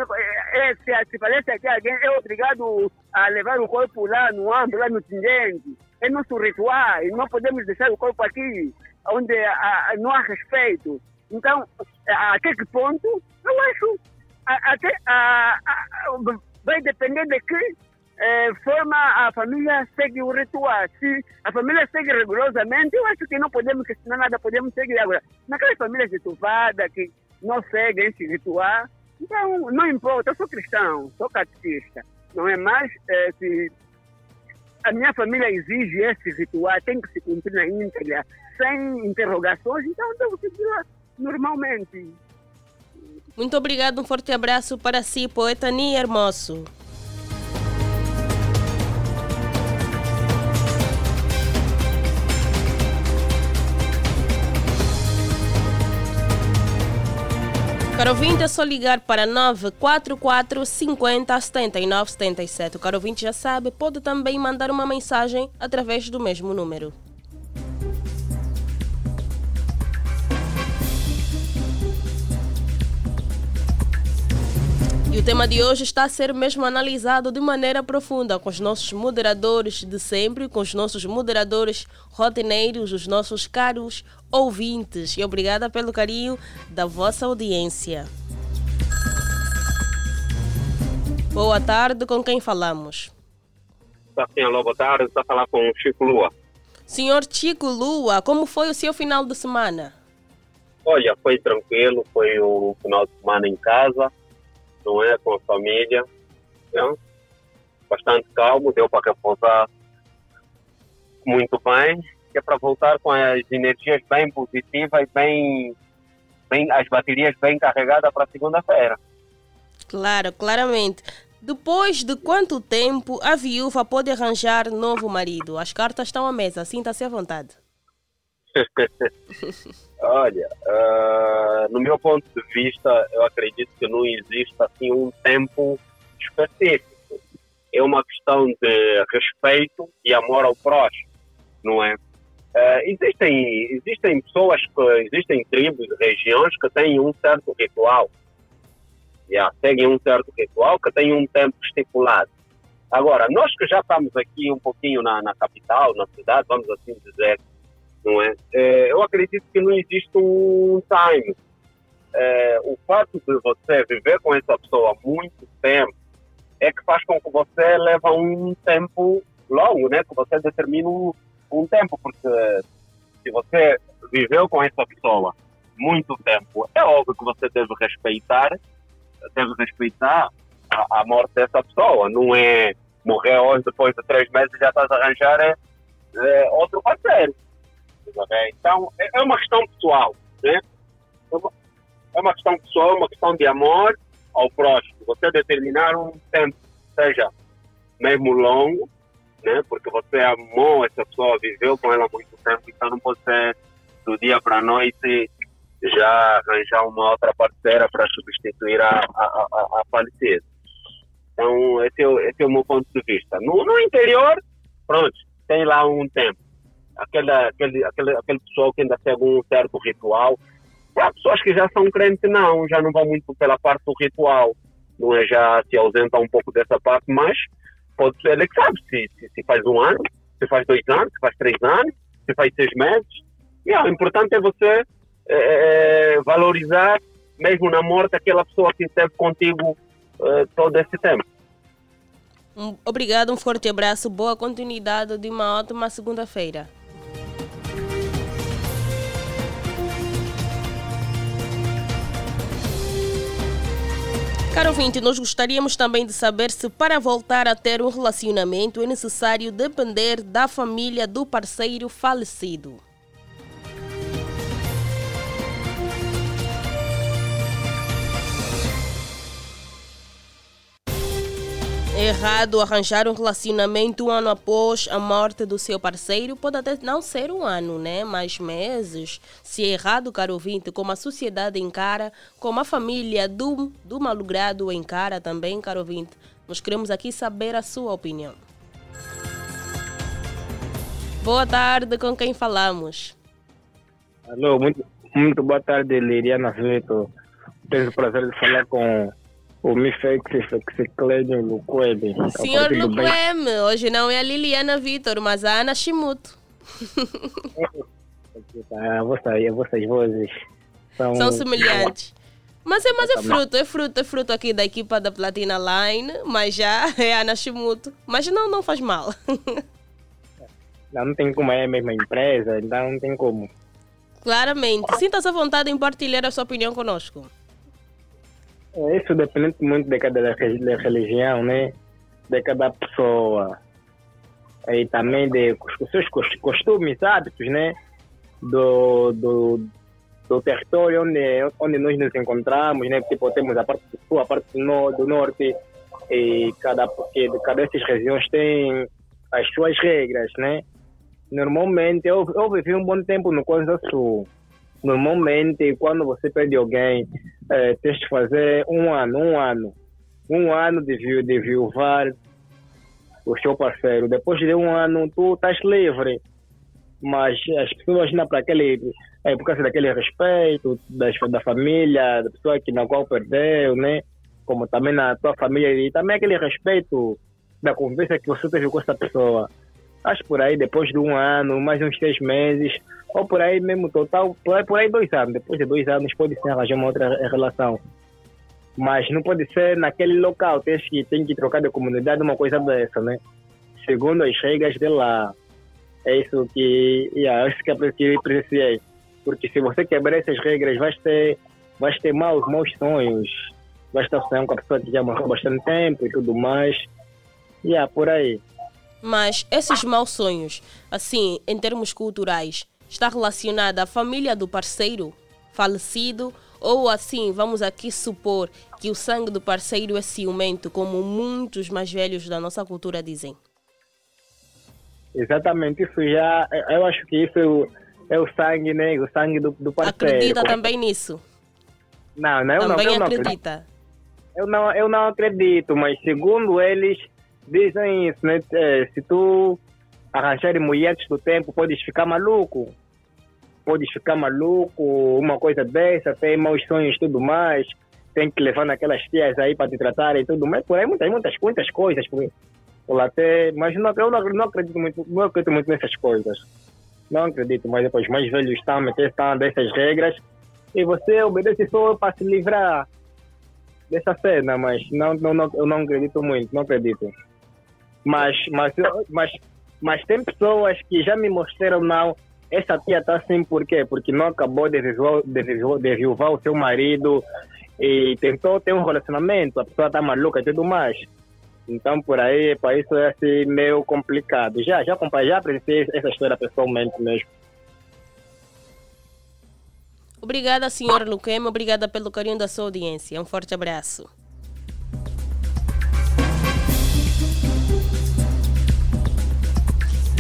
[SPEAKER 7] é, se, parece que alguém é obrigado a levar o corpo lá no âmbito, lá no tingente. É nosso ritual, não podemos deixar o corpo aqui, onde a, a, não há respeito. Então, até que ponto, eu acho, até, a, vai depender de que é, forma a família segue o ritual. Se a família segue rigorosamente, eu acho que não podemos questionar nada, podemos seguir agora. Naquelas famílias de tuvada que não seguem esse ritual, então não importa, eu sou cristão, sou catequista, não é mais é, se a minha família exige esse ritual, tem que se cumprir na íntegra, sem interrogações, então devo seguir normalmente.
[SPEAKER 2] Muito obrigado, um forte abraço para si, poeta Ni Hermoso. Caro ouvinte, é só ligar para 944 50 79 77. O caro ouvinte já sabe, pode também mandar uma mensagem através do mesmo número. E o tema de hoje está a ser mesmo analisado de maneira profunda com os nossos moderadores de sempre, com os nossos moderadores rotineiros, os nossos caros ouvintes. E obrigada pelo carinho da vossa audiência. Boa tarde, com quem falamos?
[SPEAKER 8] Sim, alô, boa tarde, está a falar com o Chico Lua.
[SPEAKER 2] Senhor Chico Lua, como foi o seu final de semana?
[SPEAKER 8] Olha, foi tranquilo, foi um final de semana em casa não é? Com a família. Então, bastante calmo, deu para repousar muito bem, é para voltar com as energias bem positivas bem, bem as baterias bem carregadas para segunda-feira.
[SPEAKER 2] Claro, claramente. Depois de quanto tempo a viúva pode arranjar novo marido? As cartas estão à mesa, sinta-se à vontade.
[SPEAKER 8] Olha, uh, no meu ponto de vista, eu acredito que não existe assim um tempo específico. É uma questão de respeito e amor ao próximo, não é? Uh, existem, existem pessoas, que, existem tribos, regiões que têm um certo ritual. Yeah, seguem um certo ritual que tem um tempo estipulado. Agora, nós que já estamos aqui um pouquinho na, na capital, na cidade, vamos assim dizer, não é? é eu acredito que não existe um time. É, o fato de você viver com essa pessoa muito tempo é que faz com que você leve um tempo longo, né? Que você determine um, um tempo, porque se você viveu com essa pessoa muito tempo, é óbvio que você deve respeitar, deve respeitar a, a morte dessa pessoa. Não é morrer hoje, depois de três meses já estás a arranjar é, é outro parceiro. Então, é, é uma questão pessoal, né? É uma, é uma questão pessoal, uma questão de amor ao próximo. Você determinar um tempo, seja mesmo longo, né? Porque você amou essa pessoa, viveu com ela muito tempo, então não pode ser do dia para a noite já arranjar uma outra parceira para substituir a, a, a, a falecida. Então, esse é, esse é o meu ponto de vista. No, no interior, pronto, tem lá um tempo aquele, aquele, aquele, aquele pessoal que ainda segue um certo ritual. Há pessoas que já são crentes, não, já não vão muito pela parte do ritual, não é? Já se ausenta um pouco dessa parte, mas pode ser, ele que sabe, se, se, se faz um ano, se faz dois anos, se faz três anos, se faz seis meses. E o importante é você é, valorizar, mesmo na morte, aquela pessoa que esteve contigo é, todo esse tempo.
[SPEAKER 2] Obrigado, um forte abraço, boa continuidade de uma ótima segunda-feira. Caro ouvinte, nós gostaríamos também de saber se para voltar a ter um relacionamento é necessário depender da família do parceiro falecido. Errado arranjar um relacionamento um ano após a morte do seu parceiro. Pode até não ser um ano, né? Mas meses. Se é errado, caro ouvinte, como a sociedade encara, como a família do, do malogrado encara também, caro ouvinte. Nós queremos aqui saber a sua opinião. Boa tarde, com quem falamos?
[SPEAKER 9] Alô, muito, muito boa tarde, Liriana Vitor. Tenho o prazer de falar com o Mifex Fexiclênio Luqueme.
[SPEAKER 2] Senhor Luqueme, hoje não é a Liliana Vitor, mas a Ana Shimuto.
[SPEAKER 9] ah, vossas, vossas vozes são,
[SPEAKER 2] são semelhantes. Mas é, mas é fruto, é fruto, é fruto aqui da equipa da Platina Line, mas já é a Ana Shimuto. Mas não, não faz mal.
[SPEAKER 9] não, não tem como, é a mesma empresa, então não tem como.
[SPEAKER 2] Claramente. Sinta-se à vontade em partilhar a sua opinião conosco.
[SPEAKER 9] É, isso depende muito de cada religião, né? De cada pessoa. e também de, seus costumes, hábitos, né? Do, do, do território onde, onde nós nos encontramos, né? Tipo, temos a parte do sul, a parte do, do norte, e cada, porque cada dessas regiões tem as suas regras, né? Normalmente, eu, eu vivi um bom tempo no Kwanza Sul. Normalmente, quando você perde alguém, é, tens que fazer um ano, um ano, um ano de, de viuvar o seu parceiro. Depois de um ano, tu estás livre. Mas as pessoas não para aquele, é por causa daquele respeito das, da família, da pessoa que na qual perdeu, né? Como também na tua família e também aquele respeito da conversa que você teve com essa pessoa. Acho por aí, depois de um ano, mais uns seis meses, ou por aí mesmo total, por aí, por aí dois anos. Depois de dois anos pode se arranjar uma outra relação. Mas não pode ser naquele local, tem que, tem que trocar de comunidade uma coisa dessa, né? Segundo as regras de lá. É isso que, yeah, é isso que eu apreciei. Porque se você quebrar essas regras, vai ter, vai ter maus, maus sonhos. Vai estar sonhando com a pessoa que já morreu bastante tempo e tudo mais. E yeah, por aí.
[SPEAKER 2] Mas esses maus sonhos, assim, em termos culturais, está relacionada à família do parceiro falecido ou assim, vamos aqui supor que o sangue do parceiro é ciumento, como muitos mais velhos da nossa cultura dizem.
[SPEAKER 9] Exatamente, isso já, eu acho que isso é o, é sangue, né? O sangue do, do parceiro.
[SPEAKER 2] Acredita também nisso?
[SPEAKER 9] Não, não,
[SPEAKER 2] também
[SPEAKER 9] não, eu
[SPEAKER 2] acredita.
[SPEAKER 9] Não, eu não, eu não acredito, mas segundo eles dizem isso, né? É, se tu arranjar mulher antes do tempo, podes ficar maluco pode ficar maluco, uma coisa dessa, tem maus sonhos e tudo mais, tem que levar naquelas tias aí para te tratar e tudo mais, por aí muitas, muitas, muitas coisas, por, até, mas não, eu não, não, acredito muito, não acredito muito nessas coisas. Não acredito, mas depois os mais velhos estão, estão dessas regras e você obedece só para se livrar dessa cena, mas não, não, não, eu não acredito muito, não acredito. Mas, mas, mas, mas tem pessoas que já me mostraram não, essa tia está assim por quê? Porque não acabou de viuvar o seu marido e tentou ter um relacionamento, a pessoa está maluca e tudo mais. Então, por aí, para isso é assim meio complicado. Já, já, já presenciei essa história pessoalmente mesmo.
[SPEAKER 2] Obrigada, senhor Luquema. Obrigada pelo carinho da sua audiência. Um forte abraço.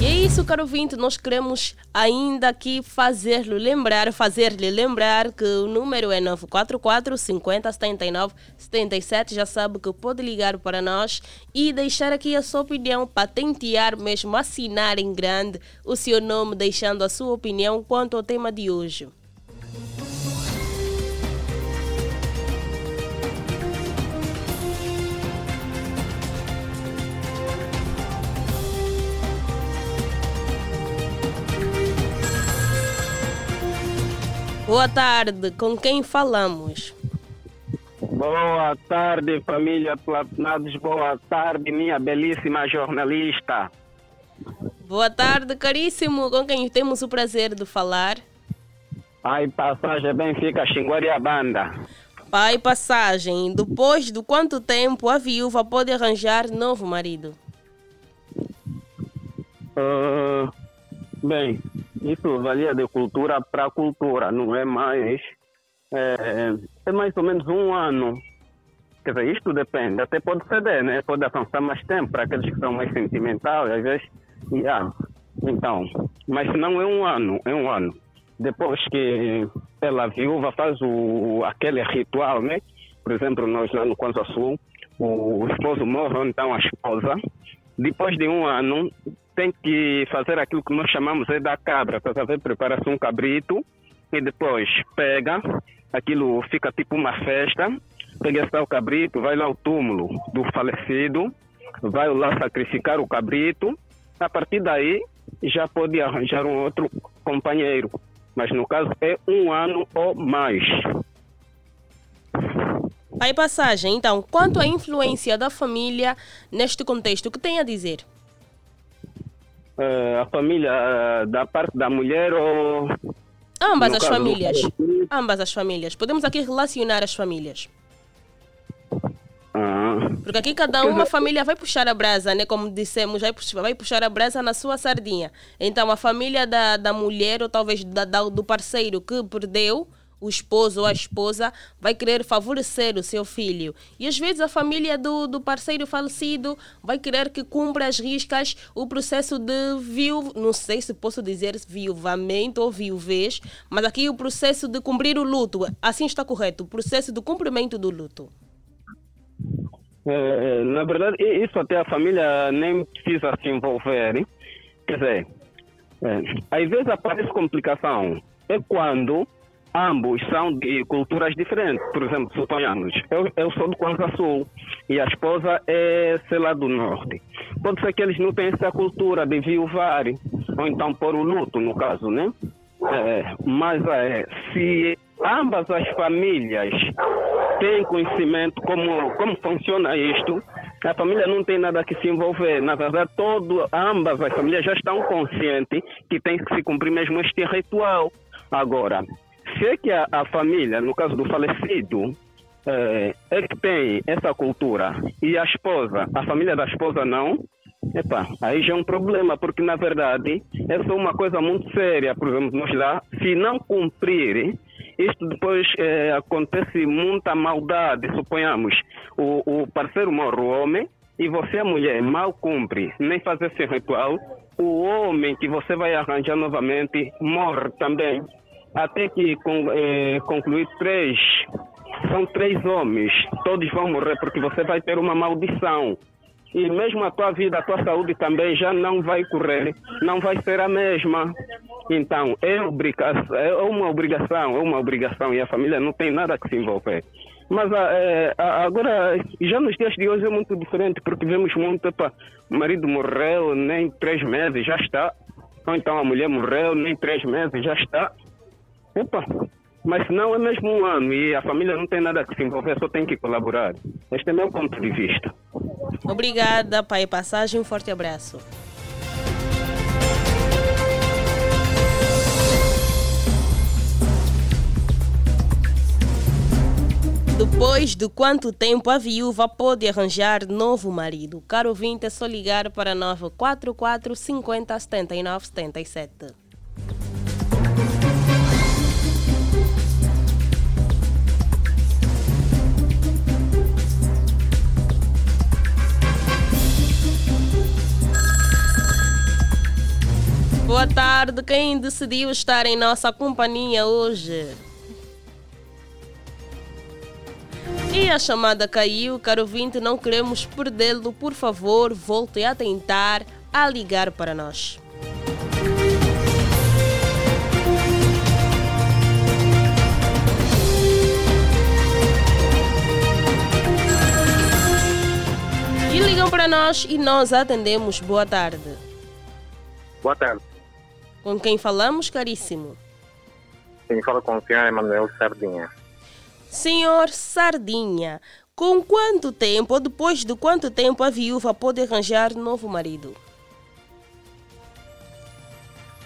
[SPEAKER 2] E é isso, caro ouvinte, nós queremos ainda aqui fazer-lhe lembrar, fazer-lhe lembrar que o número é 944 50 79 77. Já sabe que pode ligar para nós e deixar aqui a sua opinião, patentear mesmo, assinar em grande o seu nome, deixando a sua opinião quanto ao tema de hoje. Boa tarde, com quem falamos?
[SPEAKER 10] Boa tarde, família Platinados. Boa tarde, minha belíssima jornalista.
[SPEAKER 2] Boa tarde, caríssimo. Com quem temos o prazer de falar?
[SPEAKER 10] Pai Passagem Benfica Xinguaria Banda.
[SPEAKER 2] Pai Passagem, depois de quanto tempo a viúva pode arranjar novo marido?
[SPEAKER 10] Uh, bem, isso varia de cultura para cultura, não é mais. É, é, mais ou menos um ano. Quer dizer, isto depende, até pode ceder, né? Pode avançar mais tempo para aqueles que são mais sentimentais, às vezes. Yeah. Então, mas não é um ano, é um ano. Depois que ela viúva faz o, aquele ritual, né? Por exemplo, nós lá no Kwanza Sul, o esposo morre, então a esposa. Depois de um ano, tem que fazer aquilo que nós chamamos é da cabra, tá ver? Prepara-se um cabrito e depois pega, aquilo fica tipo uma festa, pega o cabrito, vai lá ao túmulo do falecido, vai lá sacrificar o cabrito, a partir daí já pode arranjar um outro companheiro, mas no caso é um ano ou mais.
[SPEAKER 2] Aí passagem, então, quanto à influência da família neste contexto, o que tem a dizer?
[SPEAKER 10] Uh, a família uh, da parte da mulher ou.
[SPEAKER 2] Ambas as famílias. Ambas as famílias. Podemos aqui relacionar as famílias.
[SPEAKER 10] Ah.
[SPEAKER 2] Porque aqui cada uma família vai puxar a brasa, né? Como dissemos, vai puxar, vai puxar a brasa na sua sardinha. Então a família da, da mulher ou talvez da, da- do parceiro que perdeu, o esposo ou a esposa, vai querer favorecer o seu filho. E às vezes a família do, do parceiro falecido vai querer que cumpra as riscas o processo de viu, não sei se posso dizer viuvamento ou viuvez, mas aqui o processo de cumprir o luto. Assim está correto, o processo do cumprimento do luto.
[SPEAKER 10] É, na verdade, isso até a família nem precisa se envolver. hein? Quer dizer, é, às vezes aparece complicação. É quando ambos são de culturas diferentes. Por exemplo, suponhamos, eu, eu sou do Kwanza Sul e a esposa é, sei lá, do Norte. Pode ser que eles não tenham essa cultura de viuvar, ou então pôr o luto, no caso, né? É, mas é, se ambas as famílias têm conhecimento como, como funciona isto, a família não tem nada que se envolver. Na verdade, todo, ambas as famílias já estão conscientes que tem que se cumprir mesmo este ritual. Agora, é que a, a família, no caso do falecido, é, é que tem essa cultura e a esposa, a família da esposa não, Epa, aí já é um problema, porque na verdade essa é uma coisa muito séria. Por exemplo, nós lá, se não cumprir, isto depois eh, acontece muita maldade. Suponhamos, o, o parceiro morre, o homem, e você, a mulher, mal cumpre, nem faz esse ritual, o homem que você vai arranjar novamente morre também. Até que eh, concluir três, são três homens, todos vão morrer, porque você vai ter uma maldição e mesmo a tua vida, a tua saúde também já não vai correr, não vai ser a mesma. Então, é, obrigação, é uma obrigação, é uma obrigação e a família não tem nada que se envolver. Mas ah, é, agora, já nos dias de hoje é muito diferente, porque vemos muito, epa, o marido morreu, nem três meses já está. Ou então a mulher morreu, nem três meses já está. Epa, mas não é mesmo um ano e a família não tem nada que se envolver, só tem que colaborar. Este é meu ponto de vista.
[SPEAKER 2] Obrigada, pai passagem. Um forte abraço. Depois de quanto tempo a viúva pode arranjar novo marido? Caro ouvinte, é só ligar para 944 50 79 77. Boa tarde, quem decidiu estar em nossa companhia hoje? E a chamada caiu, caro ouvinte, não queremos perdê-lo. Por favor, volte a tentar a ligar para nós. E ligam para nós e nós atendemos. Boa tarde.
[SPEAKER 6] Boa tarde.
[SPEAKER 2] Com quem falamos, caríssimo?
[SPEAKER 6] Quem fala com o senhor Emanuel Sardinha.
[SPEAKER 2] Senhor Sardinha, com quanto tempo ou depois de quanto tempo a viúva pode arranjar novo marido?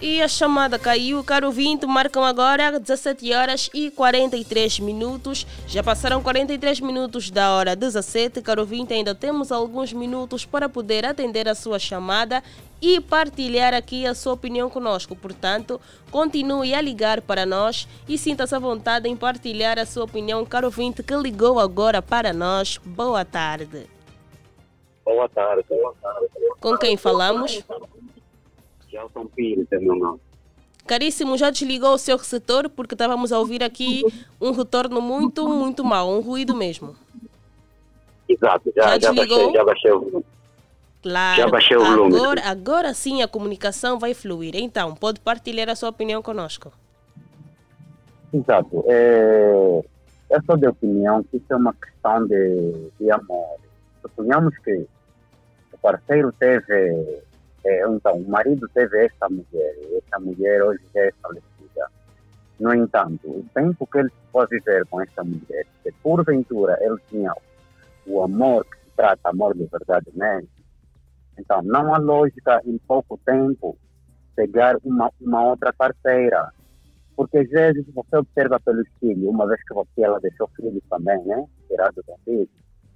[SPEAKER 2] E a chamada caiu, caro ouvinte, marcam agora 17 horas e 43 minutos. Já passaram 43 minutos da hora 17, caro ouvinte, ainda temos alguns minutos para poder atender a sua chamada e partilhar aqui a sua opinião conosco. Portanto, continue a ligar para nós e sinta-se à vontade em partilhar a sua opinião, caro ouvinte, que ligou agora para nós. Boa tarde.
[SPEAKER 11] Boa tarde. Boa tarde.
[SPEAKER 2] Com quem falamos?
[SPEAKER 11] Gelson Pires é meu nome.
[SPEAKER 2] Caríssimo, já desligou o seu receptor porque estávamos a ouvir aqui um retorno muito, muito mau, um ruído mesmo.
[SPEAKER 11] Exato, já,
[SPEAKER 2] Já
[SPEAKER 11] já,
[SPEAKER 2] desligou?
[SPEAKER 11] baixei, já baixei o
[SPEAKER 2] Claro.
[SPEAKER 11] Já baixei o volume.
[SPEAKER 2] Agora, agora sim a comunicação vai fluir. Então, pode partilhar a sua opinião conosco.
[SPEAKER 11] Exato. É, eu sou de opinião que isso é uma questão de, de amor. Suponhamos que o parceiro teve, é, então, o marido teve esta mulher, e esta mulher hoje já é falecida. No entanto, o tempo que ele pode viver com esta mulher, se porventura ele tinha o amor que se trata, amor de verdade mesmo, então não há lógica em pouco tempo pegar uma, uma outra parceira. Porque às vezes você observa pelo filho, uma vez que você ela deixou filhos também, né? Tirado da filho.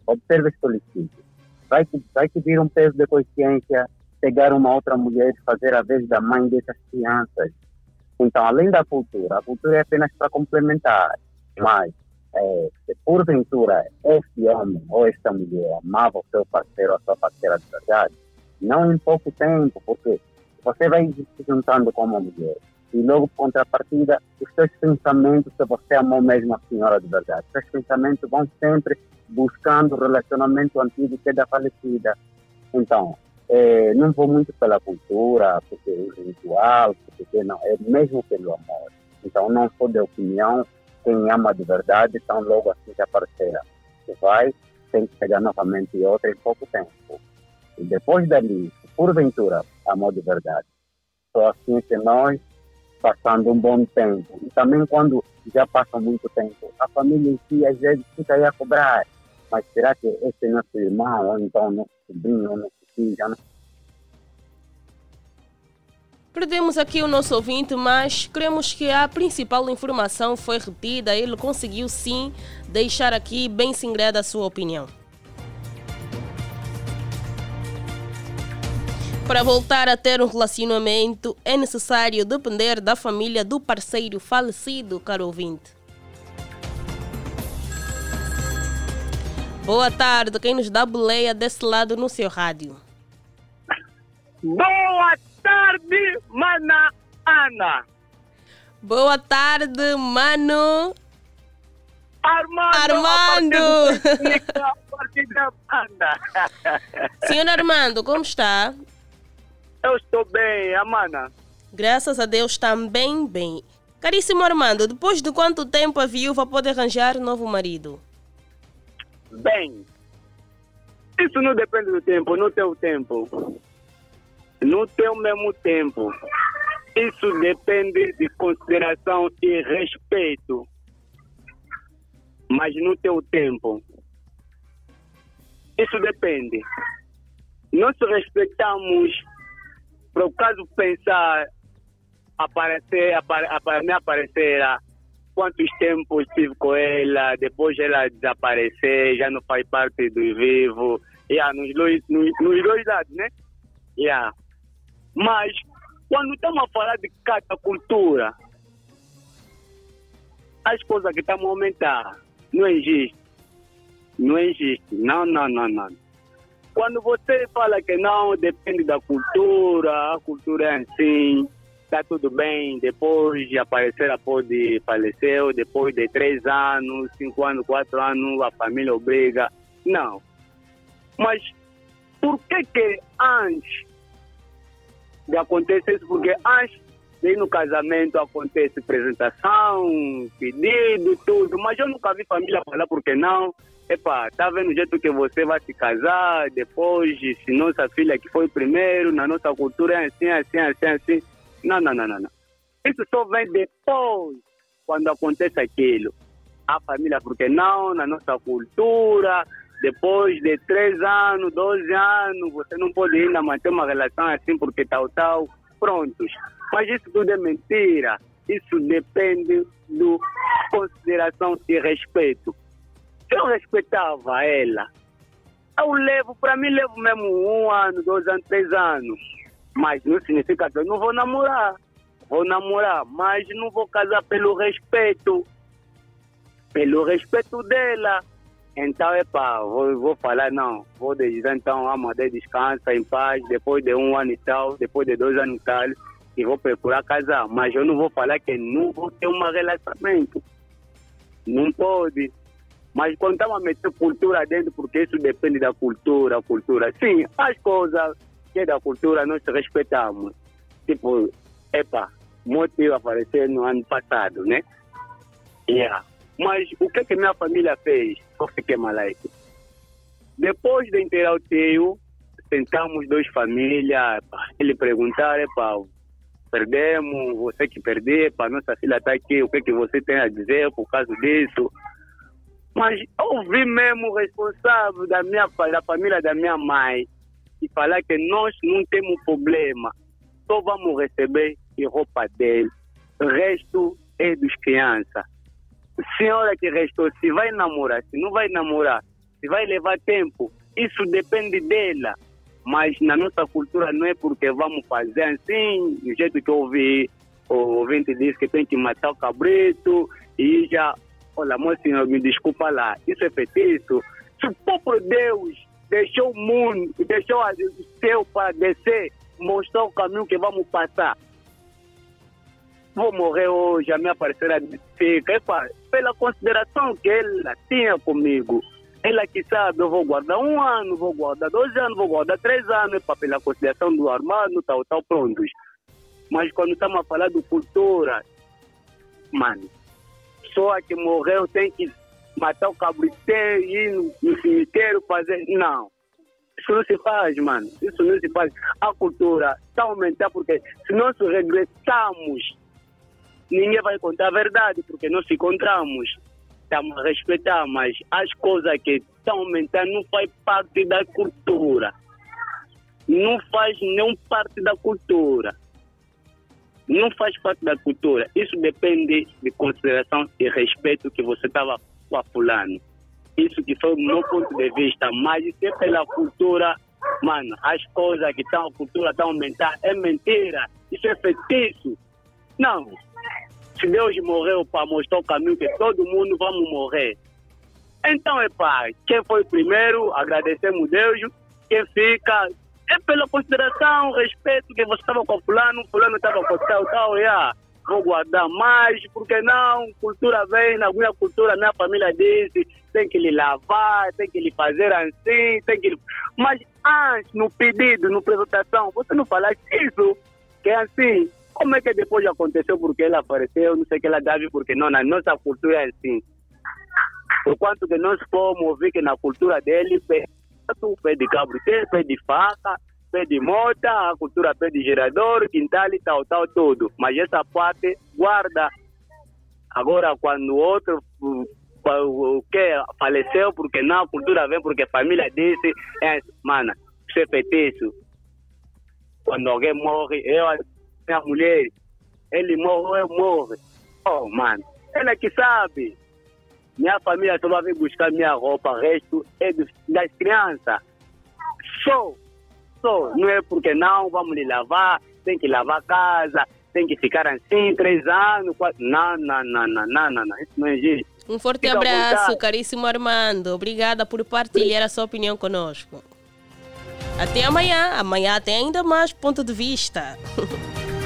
[SPEAKER 11] observe este princípio. Vai te, vai te vir um peso de consciência pegar uma outra mulher e fazer a vez da mãe dessas crianças. Então, além da cultura, a cultura é apenas para complementar, mas é, se porventura esse homem ou esta mulher amava o seu parceiro ou a sua parceira de verdade, não em pouco tempo, porque você vai se juntando com uma mulher e logo contrapartida, os seus pensamentos, se você amou mesmo a senhora de verdade, os seus pensamentos vão sempre buscando o relacionamento antigo que é da falecida. Então, é, não vou muito pela cultura, porque é ritual, porque não, é mesmo pelo amor. Então, não sou de opinião, quem ama de verdade, tão logo assim a parceira se vai, tem que pegar novamente outra em pouco tempo. E depois dali, porventura, amor de verdade. Só assim que nós, passando um bom tempo, e também quando já passa muito tempo, a família em si às vezes fica aí a cobrar. Mas será que esse é nosso irmão, ou então nosso sobrinho, ou nosso já não
[SPEAKER 2] Perdemos aqui o nosso ouvinte, mas cremos que a principal informação foi retida. Ele conseguiu sim deixar aqui bem singrada a sua opinião. Para voltar a ter um relacionamento, é necessário depender da família do parceiro falecido, caro ouvinte. Boa tarde, quem nos dá boleia desse lado no seu rádio.
[SPEAKER 12] Boa tarde, mana Ana.
[SPEAKER 2] Boa tarde, mano.
[SPEAKER 12] Armando.
[SPEAKER 2] Armando. Senhor Armando, como está?
[SPEAKER 12] Eu estou bem, Amana.
[SPEAKER 2] Graças a Deus também bem. Caríssimo Armando, depois de quanto tempo a viúva pode arranjar novo marido?
[SPEAKER 12] Bem, isso não depende do tempo, no teu tempo. No teu mesmo tempo. Isso depende de consideração e respeito. Mas no teu tempo. Isso depende. Nós respeitamos, por o caso pensar, aparecer, apare, me aparecer quantos tempos estive com ela, depois ela desaparecer, já não faz parte do vivo. Yeah, nos, dois, nos, nos dois lados, né? Yeah. Mas, quando estamos a falar de cada cultura, as coisas que estamos a aumentar não existe. Não existe. Não, não, não, não. Quando você fala que não, depende da cultura, a cultura é assim, está tudo bem, depois de aparecer, pode faleceu, depois de três anos, cinco anos, quatro anos, a família obriga. Não. Mas por que que antes de acontecer isso? Porque de ir no casamento acontece apresentação, pedido, tudo, mas eu nunca vi família falar porque não. Epa, tá vendo o jeito que você vai se casar, depois, se nossa filha que foi primeiro, na nossa cultura é assim, assim, assim, assim. Não, não, não, não, não. Isso só vem depois, quando acontece aquilo. A família, porque não, na nossa cultura, depois de três anos, 12 anos, você não pode ainda manter uma relação assim porque tal, tal, prontos. Mas isso tudo é mentira. Isso depende do consideração e respeito. Eu respeitava ela. Eu levo, para mim, levo mesmo um ano, dois anos, três anos. Mas não significa que eu não vou namorar. Vou namorar, mas não vou casar pelo respeito. Pelo respeito dela. Então, epá, vou, vou falar, não, vou dizer então, Amadei descansa em paz, depois de um ano e tal, depois de dois anos e tal, e vou procurar casar. Mas eu não vou falar que não vou ter um relacionamento. Não pode. Mas quando estamos a meter cultura dentro, porque isso depende da cultura, cultura. Sim, as coisas que é da cultura nós respeitamos. Tipo, epa, motivo apareceu no ano passado, né? Yeah. Mas o que que minha família fez? Eu fiquei malaico. Depois de enterrar o tio, sentamos duas famílias, ele perguntar, epa, perdemos, você que perdeu, para nossa filha está aqui, o que que você tem a dizer por causa disso? Mas eu vi mesmo o responsável da minha da família da minha mãe e falar que nós não temos problema, só vamos receber roupa dele. O resto é dos crianças. Senhora que restou, se vai namorar, se não vai namorar, se vai levar tempo, isso depende dela. Mas na nossa cultura não é porque vamos fazer assim, do jeito que ouvi, o ouvinte disse que tem que matar o cabrito e já, olha, moço, me desculpa lá, isso é feitiço. Se o próprio Deus deixou o mundo, deixou o céu para descer, mostrou o caminho que vamos passar. Vou morrer hoje, a minha parceira fica. Epa, pela consideração que ela tinha comigo, ela que sabe, eu vou guardar um ano, vou guardar dois anos, vou guardar três anos, epa, pela consideração do armado, tal, tal, prontos. Mas quando estamos a falar de cultura, mano, só a que morreu tem que matar o cabriteiro, ir no, no cemitério, fazer. Não. Isso não se faz, mano. Isso não se faz. A cultura está aumentando porque se nós regressamos, ninguém vai contar a verdade, porque nós se encontramos. Estamos a respeitar, mas as coisas que estão aumentando não faz parte da cultura. Não faz nenhum parte da cultura. Não faz parte da cultura. Isso depende de consideração e respeito que você estava com a fulano. Isso que foi o meu ponto de vista. Mas isso é pela cultura, mano, as coisas que estão, a cultura está aumentando, é mentira. Isso é feitiço. Não. Se Deus morreu para mostrar o caminho que todo mundo vamos morrer. Então, é pá, quem foi primeiro, agradecemos Deus. Quem fica, é pela consideração, respeito que você estava com fulano, fulano estava com tal, tal, yeah vou guardar mais, porque não, cultura vem, na minha cultura, minha família disse, tem que lhe lavar, tem que lhe fazer assim, tem que... Mas antes, no pedido, no apresentação, você não falasse isso, que é assim. Como é que depois aconteceu porque ela apareceu, não sei o que ela deve, porque não, na nossa cultura é assim. Por quanto que nós fomos ver que na cultura dele, pé de cabro, pé de faca, pé de moto, a cultura pé de gerador, quintal e tal, tal, tudo. Mas essa parte guarda. Agora, quando outro o que faleceu, porque não, a cultura vem porque a família disse, é, mano, isso é feitiço. Quando alguém morre, eu, minha mulher, ele morre, eu morro. Oh, mano, ela que sabe. Minha família só vai buscar minha roupa, o resto é das crianças. Só só, não é porque não, vamos lhe lavar, tem que lavar a casa, tem que ficar assim, três anos, quatro. Não, não, não, não, não, não, não. isso não existe.
[SPEAKER 2] Um forte Fica abraço, caríssimo Armando. Obrigada por partilhar a sua opinião conosco. Até amanhã. Amanhã tem ainda mais ponto de vista.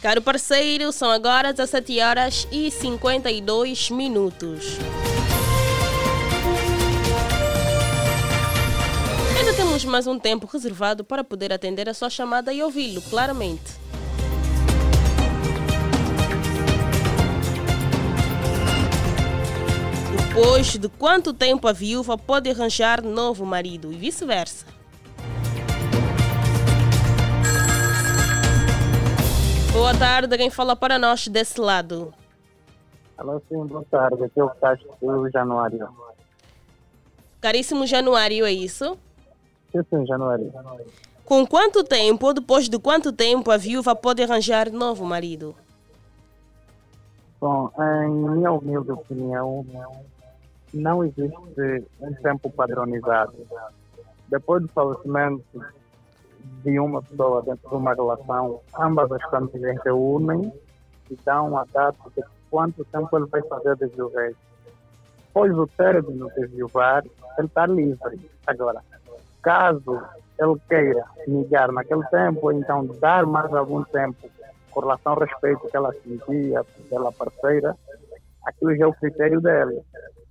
[SPEAKER 2] Caro parceiro, são agora 17 horas e 52 minutos. temos mais um tempo reservado para poder atender a sua chamada e ouvi-lo claramente. Depois de quanto tempo a viúva pode arranjar novo marido e vice-versa? Boa tarde, quem fala para nós desse lado?
[SPEAKER 13] Alô, sim, boa tarde. Aqui é o Castro do Januário.
[SPEAKER 2] Caríssimo Januário, é isso?
[SPEAKER 13] Sim, sim, januário.
[SPEAKER 2] Com quanto tempo, ou depois de quanto tempo, a viúva pode arranjar novo marido?
[SPEAKER 13] Bom, em minha humilde opinião, não existe um tempo padronizado. Depois do falecimento de uma pessoa dentro de uma relação, ambas as famílias se unem e dão a data de quanto tempo ele vai fazer de viuvez. Depois do término de ele está livre. Agora, caso ele queira migrar naquele tempo, então dar mais algum tempo com relação ao respeito que ela sentia pela parceira, aquilo já é o critério dele.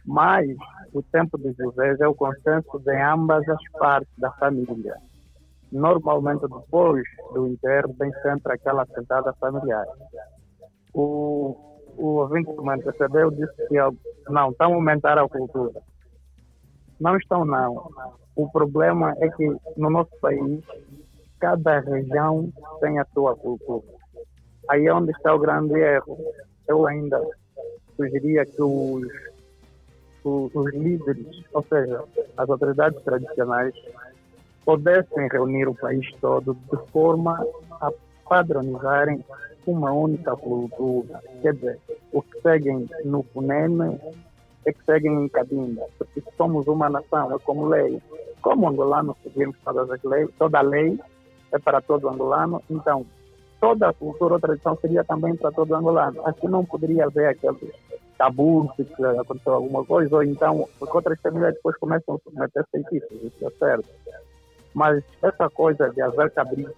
[SPEAKER 13] Mas o tempo de José é o consenso de ambas as partes da família. Normalmente, depois do enterro, tem sempre aquela sentada familiar. O, o ouvinte que me antecedeu disse que não, estão a aumentar a cultura. Não estão, não. O problema é que no nosso país, cada região tem a sua cultura. Aí é onde está o grande erro. Eu ainda sugeria que os, os, os líderes, ou seja, as autoridades tradicionais, pudessem reunir o país todo de forma a padronizarem uma única cultura. Quer dizer, os que seguem no Funene é que seguem em Cabinda, porque somos uma nação, é como lei. Como angolano seguimos todas as leis, toda lei é para todo angolano, então toda a cultura ou tradição seria também para todo angolano. Aqui não poderia haver aquele tabu se aconteceu alguma coisa, ou então, porque outras famílias depois começam a submeter feitiços, isso é certo. Mas essa coisa de haver cabrito,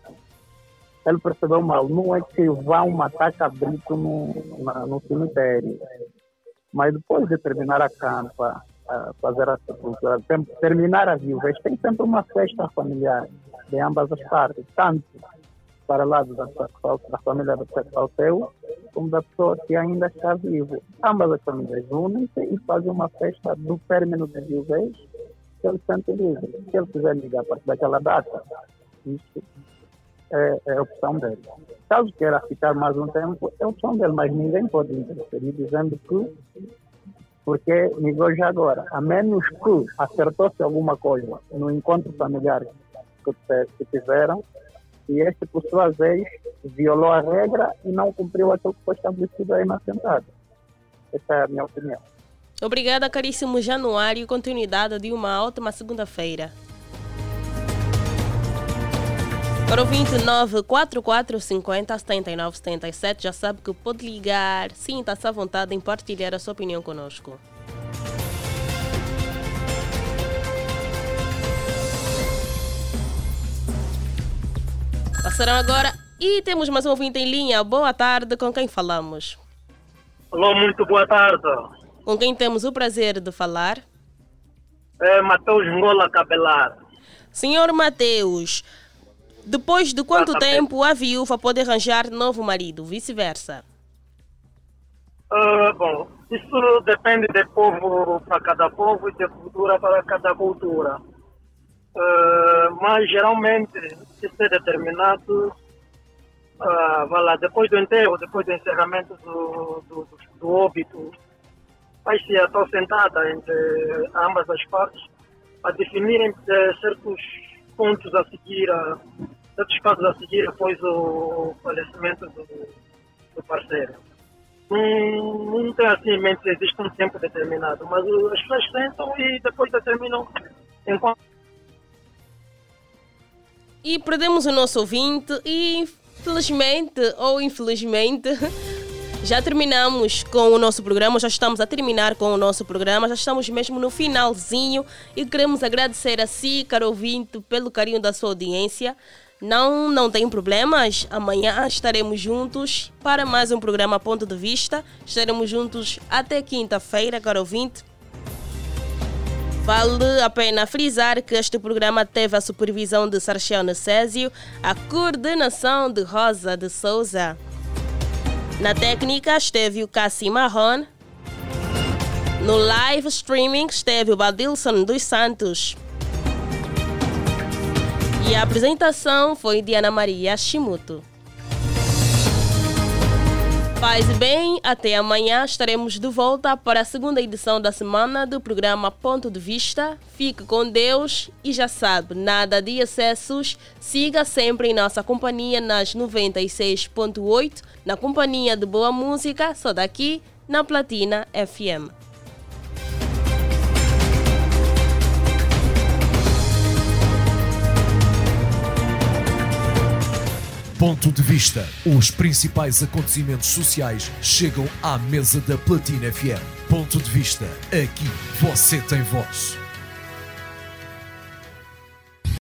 [SPEAKER 13] ele percebeu mal, não é que vão matar cabrito no, na, no cemitério, mas depois de terminar a campa, a fazer a sepultura, terminar a viuvez, tem sempre uma festa familiar de ambas as partes, tanto para lá da, da família do Salteu, como da pessoa que ainda está vivo. Ambas as famílias unem-se e fazem uma festa do término de viuvez ele sente livre. Se ele quiser ligar a partir daquela data, isso é, é opção dele. Caso queira ficar mais um tempo, é opção dele, mas ninguém pode interferir dizendo que, porque ligou já agora, a menos que acertou-se alguma coisa no encontro familiar que, que tiveram, e este, por sua vez, violou a regra e não cumpriu aquilo que foi estabelecido aí na sentada. Essa é a minha opinião.
[SPEAKER 2] Obrigada, caríssimo Januário. Continuidade de uma ótima segunda-feira. Para o 29 44 50 79 77, já sabe que pode ligar. Sinta-se à vontade em partilhar a sua opinião conosco. Passaram agora e temos mais um ouvinte em linha. Boa tarde, com quem falamos?
[SPEAKER 14] Alô, muito boa tarde.
[SPEAKER 2] Com quem temos o prazer de falar?
[SPEAKER 14] É Mateus Ngola Cabelar.
[SPEAKER 2] Senhor Mateus, depois de quanto tempo a viúva pode arranjar novo marido, vice-versa?
[SPEAKER 14] Uh, bom, isso depende de povo para cada povo e de cultura para cada cultura. Uh, mas geralmente isso é determinado uh, lá, depois do enterro, depois do encerramento do, do, do óbito, vai ser a sentada entre ambas as partes a definirem certos pontos a seguir, a, certos passos a seguir após o falecimento do, do parceiro. Não, não tem assim em mente se existe um tempo determinado, mas as pessoas sentam e depois determinam enquanto.
[SPEAKER 2] E perdemos o nosso ouvinte e felizmente ou infelizmente já terminamos com o nosso programa, já estamos a terminar com o nosso programa, já estamos mesmo no finalzinho e queremos agradecer a si, caro ouvinte, pelo carinho da sua audiência. Não, não tem problemas. Amanhã estaremos juntos para mais um programa Ponto de Vista. Estaremos juntos até quinta-feira, caro ouvinte. Vale a pena frisar que este programa teve a supervisão de Sarchel Césio, a coordenação de Rosa de Souza. Na técnica esteve o Cassi Marron. No live streaming esteve o Badilson dos Santos. E a apresentação foi de Ana Maria Shimuto. Paz bem, até amanhã estaremos de volta para a segunda edição da semana do programa Ponto de Vista. Fique com Deus e já sabe, nada de excessos. Siga sempre em nossa companhia nas 96.8, na companhia de boa música, só daqui na Platina FM.
[SPEAKER 1] Ponto de vista. Os principais acontecimentos sociais chegam à mesa da Platina FM. Ponto de vista. Aqui você tem voz.